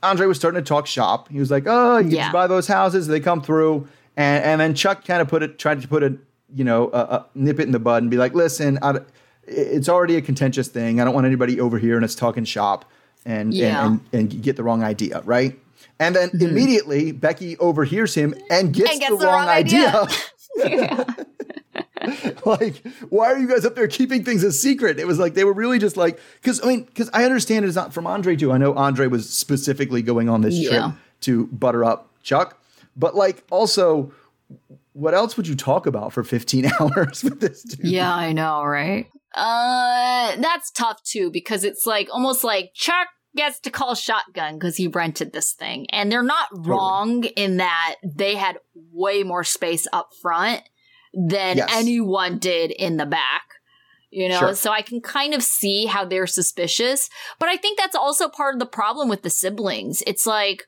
Andre was starting to talk shop. He was like, "Oh, you yeah. buy those houses, they come through," and and then Chuck kind of put it, tried to put a you know a, a nip it in the bud and be like, "Listen, I, it's already a contentious thing. I don't want anybody over here and us talking shop and, yeah. and, and and get the wrong idea, right?" And then mm-hmm. immediately Becky overhears him and gets, and gets the, the, wrong, wrong idea. idea. *laughs* *laughs* like, why are you guys up there keeping things a secret? It was like they were really just like, because I mean, because I understand it's not from Andre too. I know Andre was specifically going on this yeah. trip to butter up Chuck, but like also, what else would you talk about for 15 *laughs* hours with this dude? Yeah, I know, right? Uh, that's tough too because it's like almost like Chuck gets to call shotgun because he rented this thing. And they're not totally. wrong in that they had way more space up front than yes. anyone did in the back. You know, sure. so I can kind of see how they're suspicious. But I think that's also part of the problem with the siblings. It's like,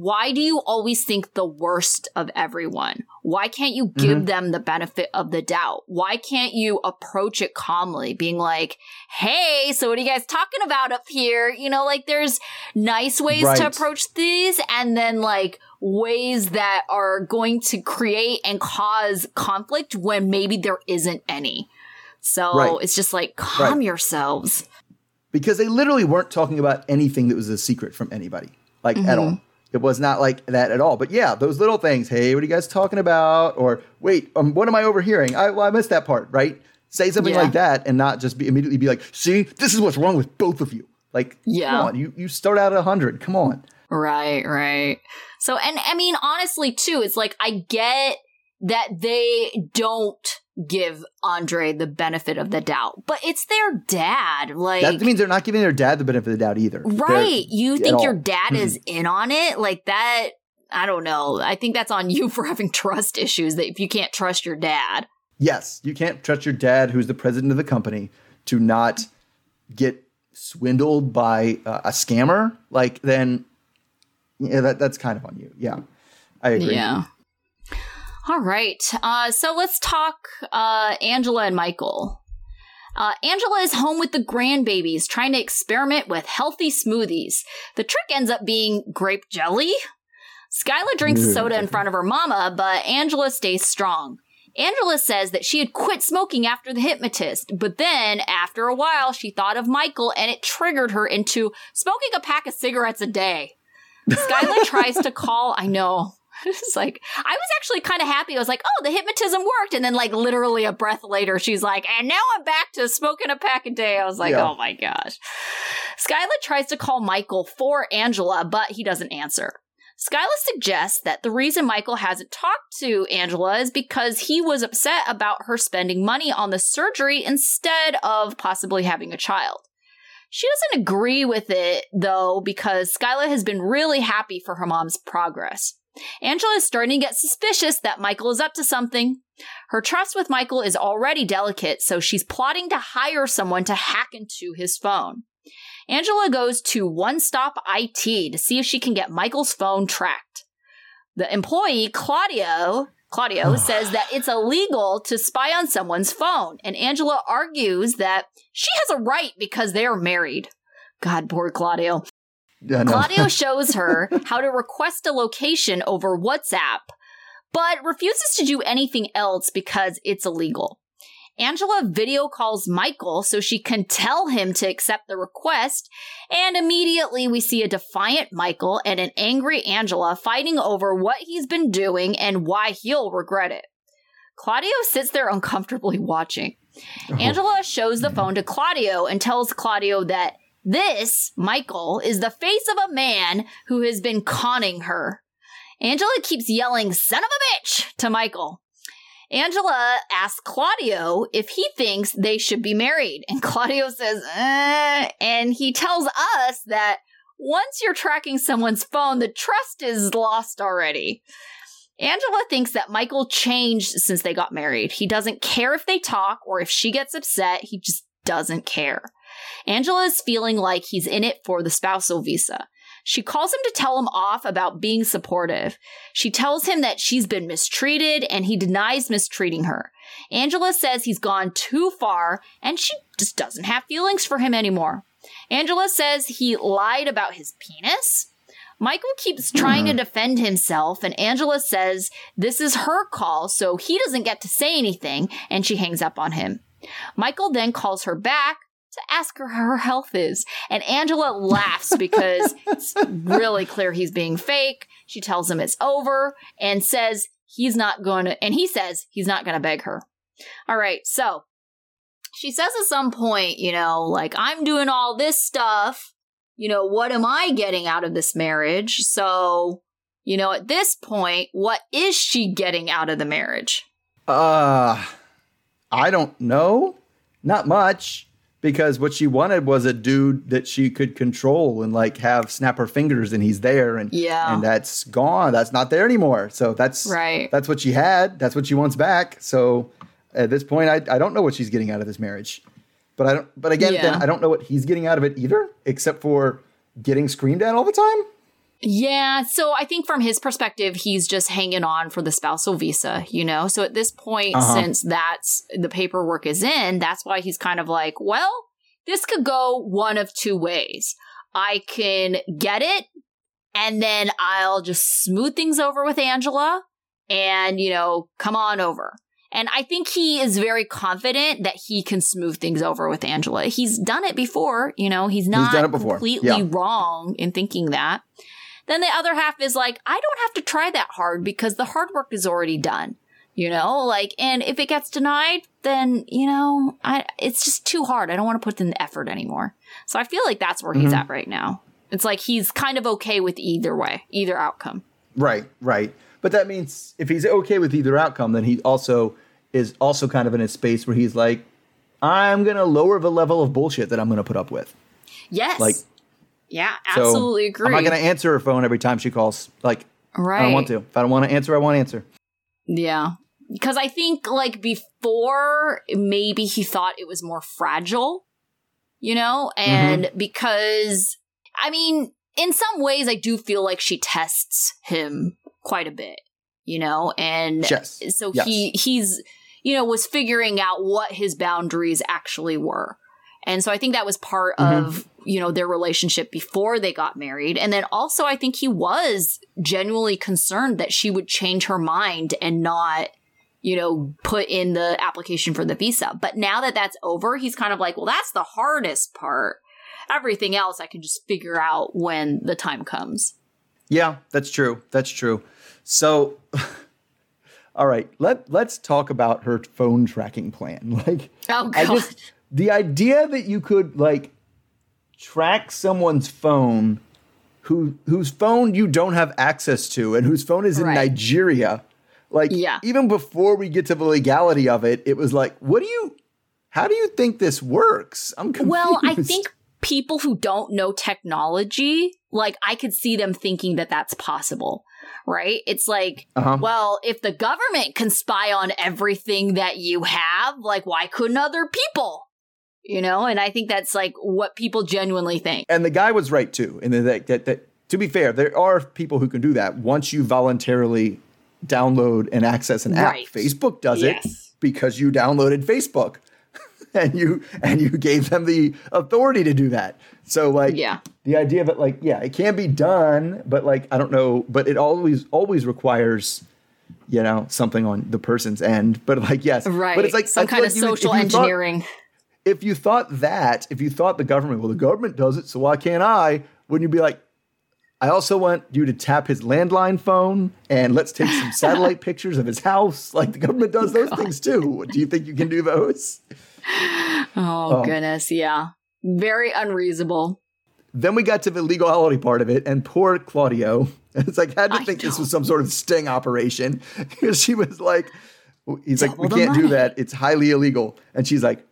why do you always think the worst of everyone? Why can't you give mm-hmm. them the benefit of the doubt? Why can't you approach it calmly, being like, hey, so what are you guys talking about up here? You know, like there's nice ways right. to approach these and then like ways that are going to create and cause conflict when maybe there isn't any. So Right. it's just like calm Right. yourselves. because they literally weren't talking about anything that was a secret from anybody, like at Mm-hmm. all. It was not like that at all. But yeah, those little things. Hey, what are you guys talking about? Or wait, um, what am I overhearing? I, well, I missed that part. Right? Say something Yeah. like that, and not just be immediately be like, "See, this is what's wrong with both of you." Like, Yeah. come on, you you start out at hundred. Come on. Right, right. So, and I mean, honestly, too, it's like I get that they don't give Andre the benefit of the doubt, but it's their dad. Like, That means they're not giving their dad the benefit of the doubt either. They're- right. You think your dad is in on it? Like that. I don't know. I think that's on you *laughs* for having trust issues that if you can't trust your dad. Yes, you can't trust your dad, who's the president of the company, to not get swindled by uh, a scammer. Like, then, yeah, that, that's kind of on you. Yeah, I agree. Yeah. All right. Uh, so let's talk uh, Angela and Michael. Uh, Angela is home with the grandbabies, trying to experiment with healthy smoothies. The trick ends up being grape jelly. Skyla drinks Ew. soda in front of her mama, but Angela stays strong. Angela says that she had quit smoking after the hypnotist, but then after a while, she thought of Michael and it triggered her into smoking a pack of cigarettes a day. Skyla *laughs* tries to call. I know. *laughs* It's like I was actually kind of happy. I was like, "Oh, the hypnotism worked," and then like literally a breath later, she's like, "And now I'm back to smoking a pack a day." I was like, Yeah. "Oh my gosh." Skyla tries to call Michael for Angela, but he doesn't answer. Skyla suggests that the reason Michael hasn't talked to Angela is because he was upset about her spending money on the surgery instead of possibly having a child. She doesn't agree with it, though, because Skyla has been really happy for her mom's progress. Angela is starting to get suspicious that Michael is up to something. Her trust with Michael is already delicate, so she's plotting to hire someone to hack into his phone. Angela goes to One Stop IT to see if she can get Michael's phone tracked. The employee, Claudio, Claudio *sighs* says that it's illegal to spy on someone's phone, and Angela argues that she has a right because they are married. God, poor Claudio. Yeah. Claudio *laughs* shows her how to request a location over WhatsApp, but refuses to do anything else because it's illegal. Angela video calls Michael so she can tell him to accept the request, and immediately we see a defiant Michael and an angry Angela fighting over what he's been doing and why he'll regret it. Claudio sits there uncomfortably watching. Oh. Angela shows the phone to Claudio and tells Claudio that this, Michael, is the face of a man who has been conning her. Angela keeps yelling, son of a bitch, to Michael. Angela asks Claudio if he thinks they should be married. And Claudio says, uh, and he tells us that once you're tracking someone's phone, the trust is lost already. Angela thinks that Michael changed since they got married. He doesn't care if they talk or if she gets upset. He just doesn't care. Angela is feeling like he's in it for the spousal visa. She calls him to tell him off about being supportive. She tells him that she's been mistreated and he denies mistreating her. Angela says he's gone too far and she just doesn't have feelings for him anymore. Angela says he lied about his penis. Michael keeps trying to hmm. defend himself, and Angela says this is her call, so he doesn't get to say anything, and she hangs up on him. Michael then calls her back to ask her how her health is, and Angela laughs because *laughs* it's really clear he's being fake. She tells him it's over and says he's not going to, and he says he's not going to beg her. All right, so she says at some point, you know, like, I'm doing all this stuff. You know, what am I getting out of this marriage? So, you know, at this point, what is she getting out of the marriage? Uh, I don't know. Not much. Because what she wanted was a dude that she could control and like have snap her fingers and he's there and Yeah. and that's gone. That's not there anymore. So that's Right. That's what she had. That's what she wants back. So at this point, I, I don't know what she's getting out of this marriage. But I don't. But again, Yeah. then I don't know what he's getting out of it either, except for getting screamed at all the time. Yeah, so I think from his perspective, he's just hanging on for the spousal visa, you know? So at this point, Uh-huh. since that's the paperwork is in, that's why he's kind of like, well, this could go one of two ways. I can get it and then I'll just smooth things over with Angela and, you know, come on over. And I think he is very confident that he can smooth things over with Angela. He's done it before, you know, he's not done it before. completely Yeah. wrong in thinking that. Then the other half is like, I don't have to try that hard because the hard work is already done. You know, like, and if it gets denied, then, you know, I, it's just too hard. I don't want to put in the effort anymore. So I feel like that's where he's mm-hmm. at right now. It's like he's kind of okay with either way, either outcome. Right, right. But that means if he's okay with either outcome, then he also is also kind of in a space where he's like, I'm gonna lower the level of bullshit that I'm gonna put up with. Yes. Like, yeah, So absolutely agree. I'm not gonna answer her phone every time she calls. Like, right. I don't want to. If I don't want to answer, I won't answer. Yeah. Because I think, like, before, maybe he thought it was more fragile, you know? And Mm-hmm. because, I mean, in some ways, I do feel like she tests him quite a bit, you know? And Yes. so Yes. he, he's, you know, was figuring out what his boundaries actually were. And so I think that was part Mm-hmm. of, you know, their relationship before they got married. And then also I think he was genuinely concerned that she would change her mind and not, you know, put in the application for the visa. But now that that's over, he's kind of like, well, that's the hardest part. Everything else I can just figure out when the time comes. Yeah, that's true. That's true. So, *laughs* all right, let let's talk about her phone tracking plan. *laughs* Like, Oh, I God. just the idea that you could like track someone's phone who whose phone you don't have access to and whose phone is in Right. Nigeria. Like Yeah. even before we get to the legality of it, it was like, what do you how do you think this works? I'm confused. Well, I think people who don't know technology, like I could see them thinking that that's possible, right? It's like, Uh-huh. well, if the government can spy on everything that you have, like why couldn't other people? You know, and I think that's like what people genuinely think. and the guy was right too. And that, that, that to be fair, there are people who can do that once you voluntarily download and access an app. Right. Facebook does Yes. it because you downloaded Facebook *laughs* and you and you gave them the authority to do that. So like Yeah. the idea of it like yeah, it can be done, but like I don't know, but it always always requires you know something on the person's end. But like yes, Right. But it's like some I kind like of you would- social you thought- engineering. If you thought that, if you thought the government, well, the government does it, so why can't I? Wouldn't you be like, I also want you to tap his landline phone and let's take some *laughs* satellite pictures of his house. Like the government does those things too. Do you think you can do those? Oh, oh, goodness, yeah. Very unreasonable. Then we got to the legality part of it, and poor Claudio. *laughs* It's like had to I think this was some sort of sting operation because *laughs* she was like, he's like, we can't do that. It's highly illegal. And she's like,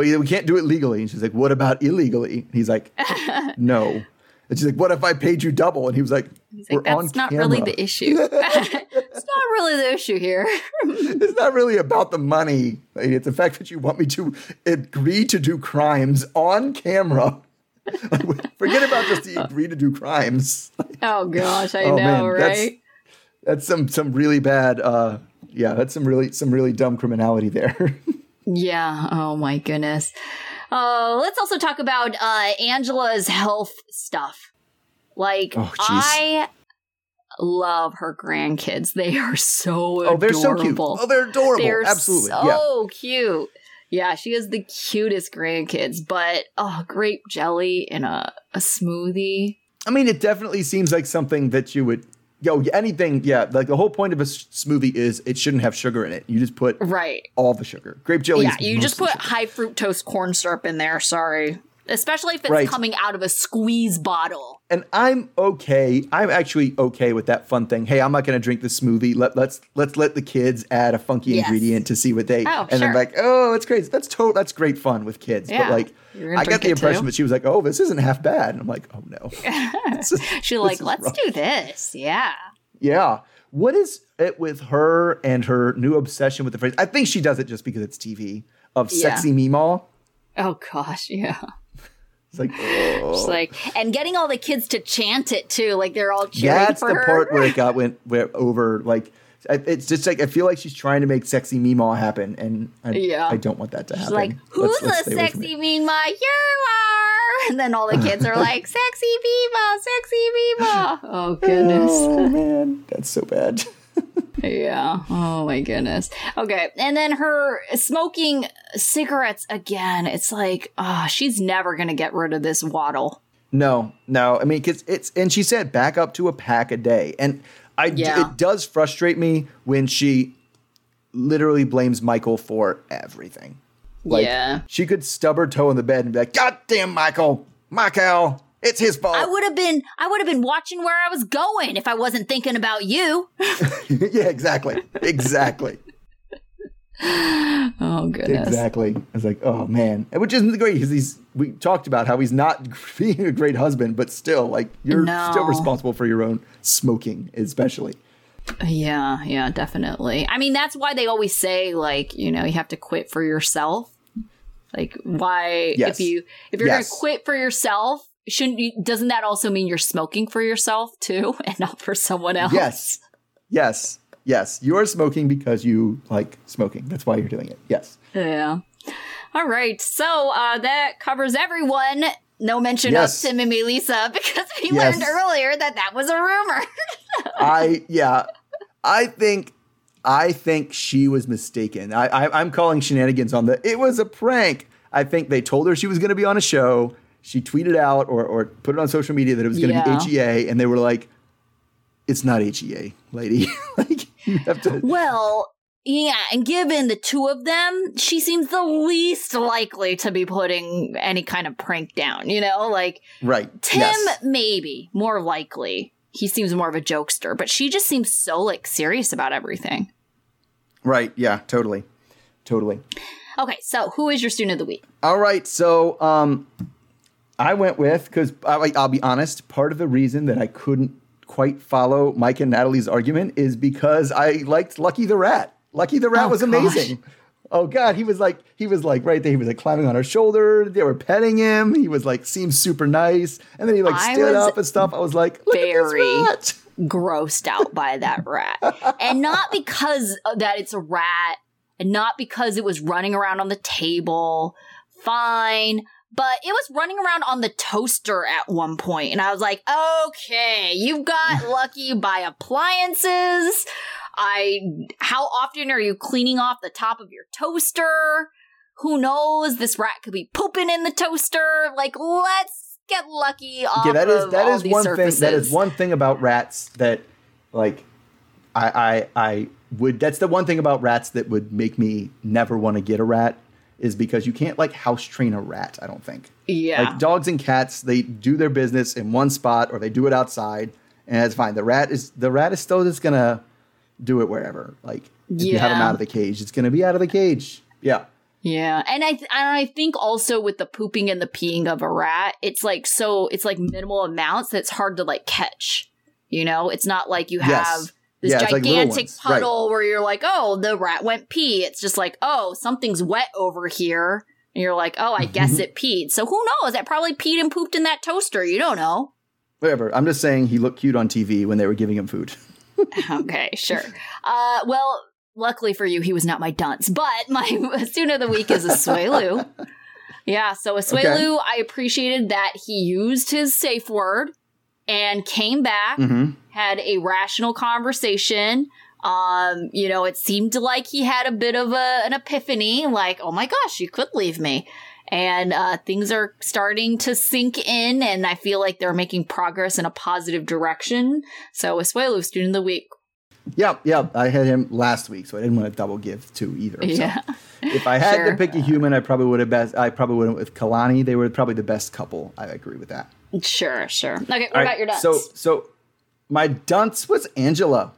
well, yeah, we can't do it legally. And she's like, what about illegally? And he's like, *laughs* no. And she's like, what if I paid you double? And he was like, He's we're like, on that's not camera. really the issue. *laughs* it's not really the issue here. *laughs* it's not really about the money. It's the fact that you want me to agree to do crimes on camera. Forget about just the agree to do crimes. oh gosh, I Oh, know, man, that's- right? That's some some really bad. uh Yeah, that's some really some really dumb criminality there. Yeah. Oh my goodness. Uh, let's also talk about uh, Angela's health stuff. Like, Oh. I love her grandkids. They are so oh, they're so cute. adorable. Oh, they're adorable. They're Absolutely. yeah. cute. Yeah, she has the cutest grandkids, but oh, grape jelly in a, a smoothie. I mean, it definitely seems like something that you would. Yo, anything, yeah. Like the whole point of a s- smoothie is it shouldn't have sugar in it. You just put Right. all the sugar. Grape jelly. Yeah, you just put sugar. high fructose corn syrup in there. Sorry. Especially if it's Right. coming out of a squeeze bottle. and I'm okay. I'm actually okay with that fun thing. Hey, I'm not going to drink the smoothie. Let, let's let's let the kids add a funky Yes. ingredient to see what they. Oh, and sure. like, oh, it's crazy. That's total. That's great fun with kids. Yeah. But like, I got the impression too? that she was like, oh, this isn't half bad. And I'm like, oh no. *laughs* Is- She's like, let's rough. do this. Yeah. Yeah. What is it with her and her new obsession with the phrase? I think she does it just because it's TV of Yeah. sexy Meemaw. Oh gosh, yeah. It's like, She's oh. like, and getting all the kids to chant it too, like they're all cheering that's the her. part where it got *laughs* went where over like it's just like I feel like she's trying to make sexy Meemaw happen, and I, Yeah. I don't want that to She's happen. like, Let's- who's let's away from sexy. Mima? You are. *laughs* And then all the kids are like, sexy Mima, sexy Mima. Oh, *laughs* oh, goodness. Oh man, that's so bad. Yeah. Oh my goodness. Okay. And then her smoking cigarettes again. It's like, oh, she's never going to get rid of this waddle. No, no. I mean, cause it's and she said back up to a pack a day, and I Yeah. it does frustrate me when she literally blames Michael for everything. Like, Yeah. she could stub her toe in the bed and be like, "God damn, Michael, Michael, it's his fault." I would have been I would have been watching where I was going if I wasn't thinking about you. *laughs* yeah, exactly, exactly, *laughs* Oh goodness. exactly. I was like, "Oh man," which isn't great because he's. We talked about how he's not *laughs* being a great husband, but still, like, you're No. still responsible for your own smoking, especially. Yeah, yeah, definitely. I mean, that's why they always say like, you know, you have to quit for yourself. Like why Yes. if you if you're Yes. going to quit for yourself, shouldn't you doesn't that also mean you're smoking for yourself too *laughs* and not for someone else? Yes. Yes. Yes. You are smoking because you like smoking. That's why you're doing it. Yes. Yeah. All right. So uh, that covers everyone. No mention Yes. of Tim and Melissa *laughs* because we Yes. learned earlier that that was a rumor. *laughs* I yeah. I think I think she was mistaken. I, I I'm calling shenanigans on the it was a prank. I think they told her she was gonna be on a show. She tweeted out or, or put it on social media that it was gonna Yeah. be HEA, and they were like, It's not HEA, lady. *laughs* like you have to well, yeah, and given the two of them, she seems the least likely to be putting any kind of prank down, you know? Like Right. Tim, Yes. maybe more likely. He seems more of a jokester, but she just seems so like serious about everything. Right, yeah, totally. Totally. Okay, so who is your student of the week? All right, so um, I went with because I'll be honest. Part of the reason that I couldn't quite follow Mike and Natalie's argument is because I liked Lucky the Rat. Lucky the Rat Oh, was gosh. amazing. Oh God, he was like he was like right there. He was like climbing on her shoulder. They were petting him. He was like seemed super nice, and then he like I stood up and stuff. I was like, very- at this rat. *laughs* grossed out by that rat. And not because that it's a rat, and not because it was running around on the table. Fine. But it was running around on the toaster at one point, and I was like, okay, you've got *laughs* lucky by appliances. I how often are you cleaning off the top of your toaster? Who knows? This rat could be pooping in the toaster. Like, let's get lucky off yeah, that is that is one surfaces. thing. That is one thing about rats that, like, I I I would. That's the one thing about rats that would make me never want to get a rat is because you can't like house train a rat. I don't think. Yeah. Like dogs and cats, they do their business in one spot or they do it outside, and it's fine. The rat is the rat is still just gonna do it wherever. Like if you have him out of the cage, it's gonna be out of the cage. Yeah. Yeah, and I th- and I think also with the pooping and the peeing of a rat, it's like so it's like minimal amounts that's hard to like catch. You know, it's not like you have Yes. This Yeah, it's like gigantic right. puddle where you're like, oh, the rat went pee. It's just like, oh, something's wet over here, and you're like, oh, I guess it peed. So who knows? It probably peed and pooped in that toaster. You don't know. Whatever. I'm just saying he looked cute on TV when they were giving him food. *laughs* okay, sure. Uh, well, luckily for you, he was not my dunce, but my *laughs* student of the week is Asuelu. *laughs* yeah, so Asuelu, I appreciated that he used his safe word and came back, Mm-hmm. had a rational conversation. Um, you know, it seemed like he had a bit of a, an epiphany, like, oh my gosh, you could leave me. And uh, things are starting to sink in, and I feel like they're making progress in a positive direction. So, Asuelu, student of the week. Yeah, yeah. I had him last week, so I didn't want to double give two either. So Yeah. if I had Sure. to pick a human, I probably would have best. I probably would have with Kalani. They were probably the best couple. I agree with that. Sure, sure. Okay, what All about right, your dunce? So, so my dunce was Angela.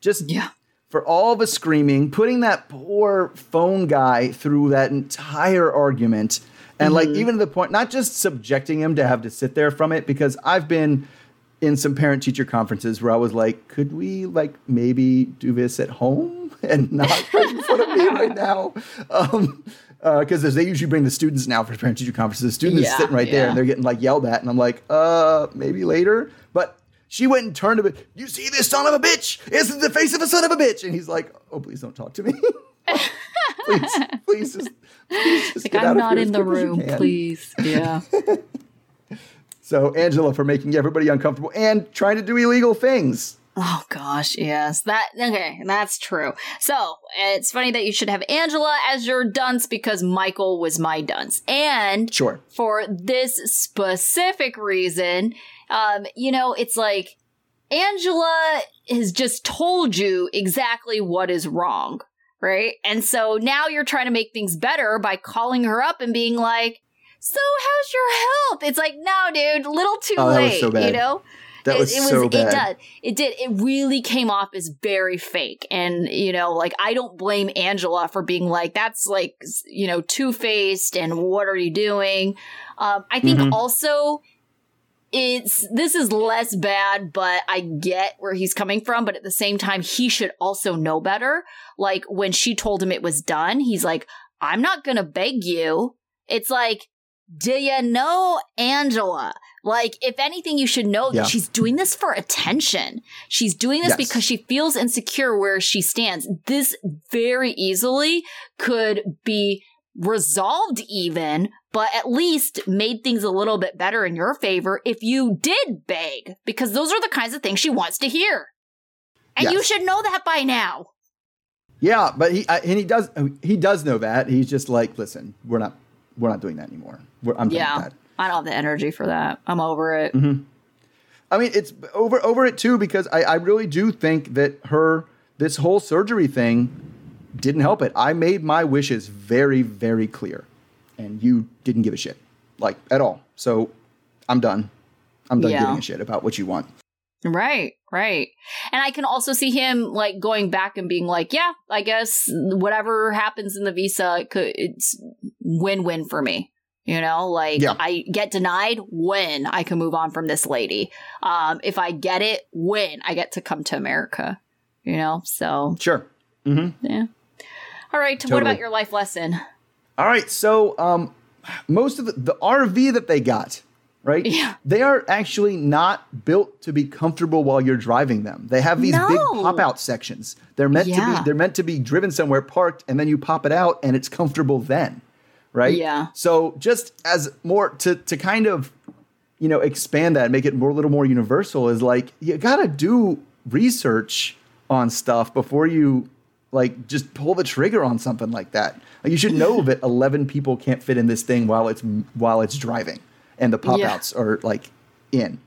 Just Yeah. for all the screaming, putting that poor phone guy through that entire argument, and like Mm-hmm. even to the point, not just subjecting him to have to sit there from it, because I've been in some parent teacher conferences where I was like, could we like maybe do this at home *laughs* and not right in front of me right now? Um, because they usually bring the students now for parent teacher conferences. The students Yeah, sitting right there and they're getting like yelled at, and I'm like, uh, maybe later. But she went and turned to him. You see this son of a bitch? Is the face of a son of a bitch. And he's like, oh, please don't talk to me. *laughs* please, please just, please just Like, get out I'm of not here in the room, please. Yeah. *laughs* So Angela for making everybody uncomfortable and trying to do illegal things. Oh gosh, yes. That okay, that's true. So it's funny that you should have Angela as your dunce because Michael was my dunce. And Sure. for this specific reason, um, you know, it's like Angela has just told you exactly what is wrong, right? And so now you're trying to make things better by calling her up and being like, "So how's your health?" It's like, "No, dude, little too Oh, late." so. You know? That it, was, it was so it bad. did it did it really came off as very fake and you know like i don't blame angela for being like that's like you know two-faced and what are you doing um i think Mhm. also it's this is less bad but i get where he's coming from but at the same time he should also know better like when she told him it was done he's like i'm not gonna beg you it's like do you know Angela? Like, if anything, you should know that Yeah. she's doing this for attention. She's doing this Yes. because she feels insecure where she stands. This very easily could be resolved, even, but at least made things a little bit better in your favor if you did beg, because those are the kinds of things she wants to hear. And you should know that by now. Yeah, but he I, and he does he does know that. He's just like, listen, we're not we're not doing that anymore. We're, I'm done Yeah. with that. I don't have the energy for that. I'm over it. Mm-hmm. I mean, it's over over it too because I, I really do think that her this whole surgery thing didn't help it. I made my wishes very very clear, and you didn't give a shit like at all. So I'm done. I'm done Yeah. giving a shit about what you want. Right, right. And I can also see him like going back and being like, yeah, I guess whatever happens in the visa, it could, it's win win for me. You know, like Yeah. I get denied, when I can move on from this lady. Um, if I get it, when I get to come to America. You know, so Sure. Mm-hmm. yeah. All right, what about your life lesson? All right, so um, most of the, the RV that they got, right? Yeah. They are actually not built to be comfortable while you're driving them. They have these big pop out sections. They're meant to be they're meant to be driven somewhere parked and then you pop it out and it's comfortable then. Right? Yeah. So just as more to to kind of you know expand that and make it more a little more universal is like you got to do research on stuff before you like just pull the trigger on something like that. Like you should know *laughs* that 11 people can't fit in this thing while it's while it's driving and the pop Yeah. outs are like in.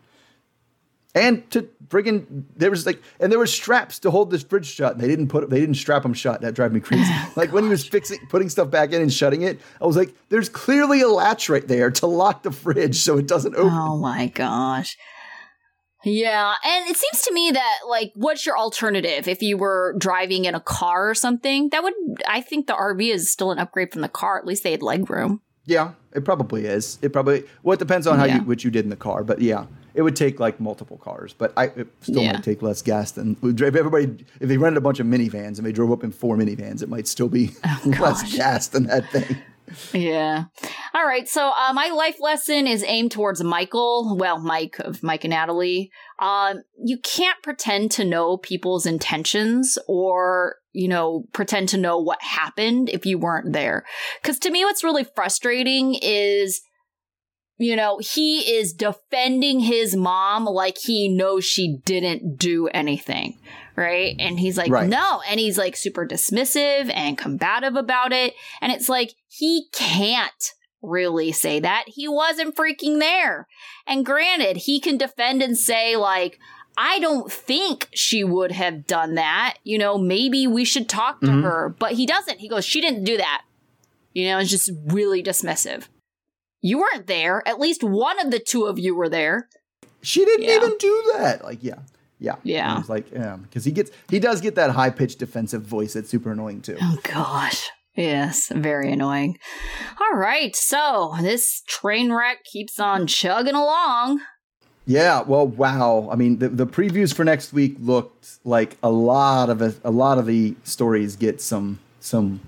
And to friggin' there was like and there were straps to hold this fridge shut. And they didn't put they didn't strap them shut. That drive me crazy. *laughs* like when he was fixing putting stuff back in and shutting it, I was like, there's clearly a latch right there to lock the fridge so it doesn't open. Oh my gosh. Yeah, and it seems to me that like what's your alternative if you were driving in a car or something? That would I think the RV is still an upgrade from the car. At least they had leg room. Yeah, it probably is. It probably well, it depends on how Yeah. you what you did in the car, but yeah, it would take like multiple cars. But I it still Yeah. might take less gas than if everybody if they rented a bunch of minivans and they drove up in four minivans, it might still be *laughs* *laughs* less Oh, gosh. gas than that thing. Yeah. All right. So uh, my life lesson is aimed towards Michael. Well, Mike of Mike and Natalie. Um, you can't pretend to know people's intentions or you know pretend to know what happened if you weren't there. Because to me, what's really frustrating is. You know, he is defending his mom like he knows she didn't do anything, right? And he's like, Right. no. And he's like super dismissive and combative about it. And it's like, he can't really say that. He wasn't freaking there. And granted, he can defend and say, like, I don't think she would have done that. You know, maybe we should talk to Mhm. her. But he doesn't. He goes, she didn't do that. You know, it's just really dismissive. You weren't there. At least one of the two of you were there. She didn't Yeah. even do that. Like yeah, yeah, Yeah. It's like yeah, because he gets he does get that high pitched defensive voice that's super annoying too. Oh gosh. Yes, very annoying. All right, so this train wreck keeps on chugging along. Yeah, well, wow. I mean, the, the previews for next week looked like a lot of it, a lot of the stories get some some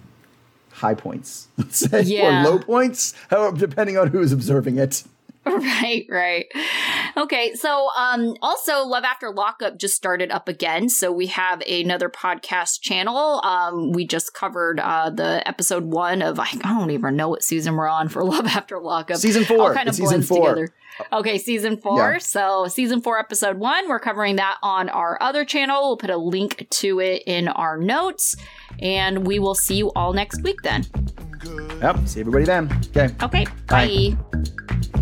high points, let's *laughs* say, Yeah. or low points, depending on who's observing it. *laughs* Right, right. Okay, so um also Love After Lockup just started up again. So we have another podcast channel. Um we just covered uh the episode 1 of I don't even know what season we're on for *laughs* Love After Lockup. Season 4. All four. kind of season blends four. together. Okay, season 4. Yeah. So season 4 episode 1, we're covering that on our other channel. We'll put a link to it in our notes and we will see you all next week then. Yep. See everybody then. Okay. Okay, Bye. bye.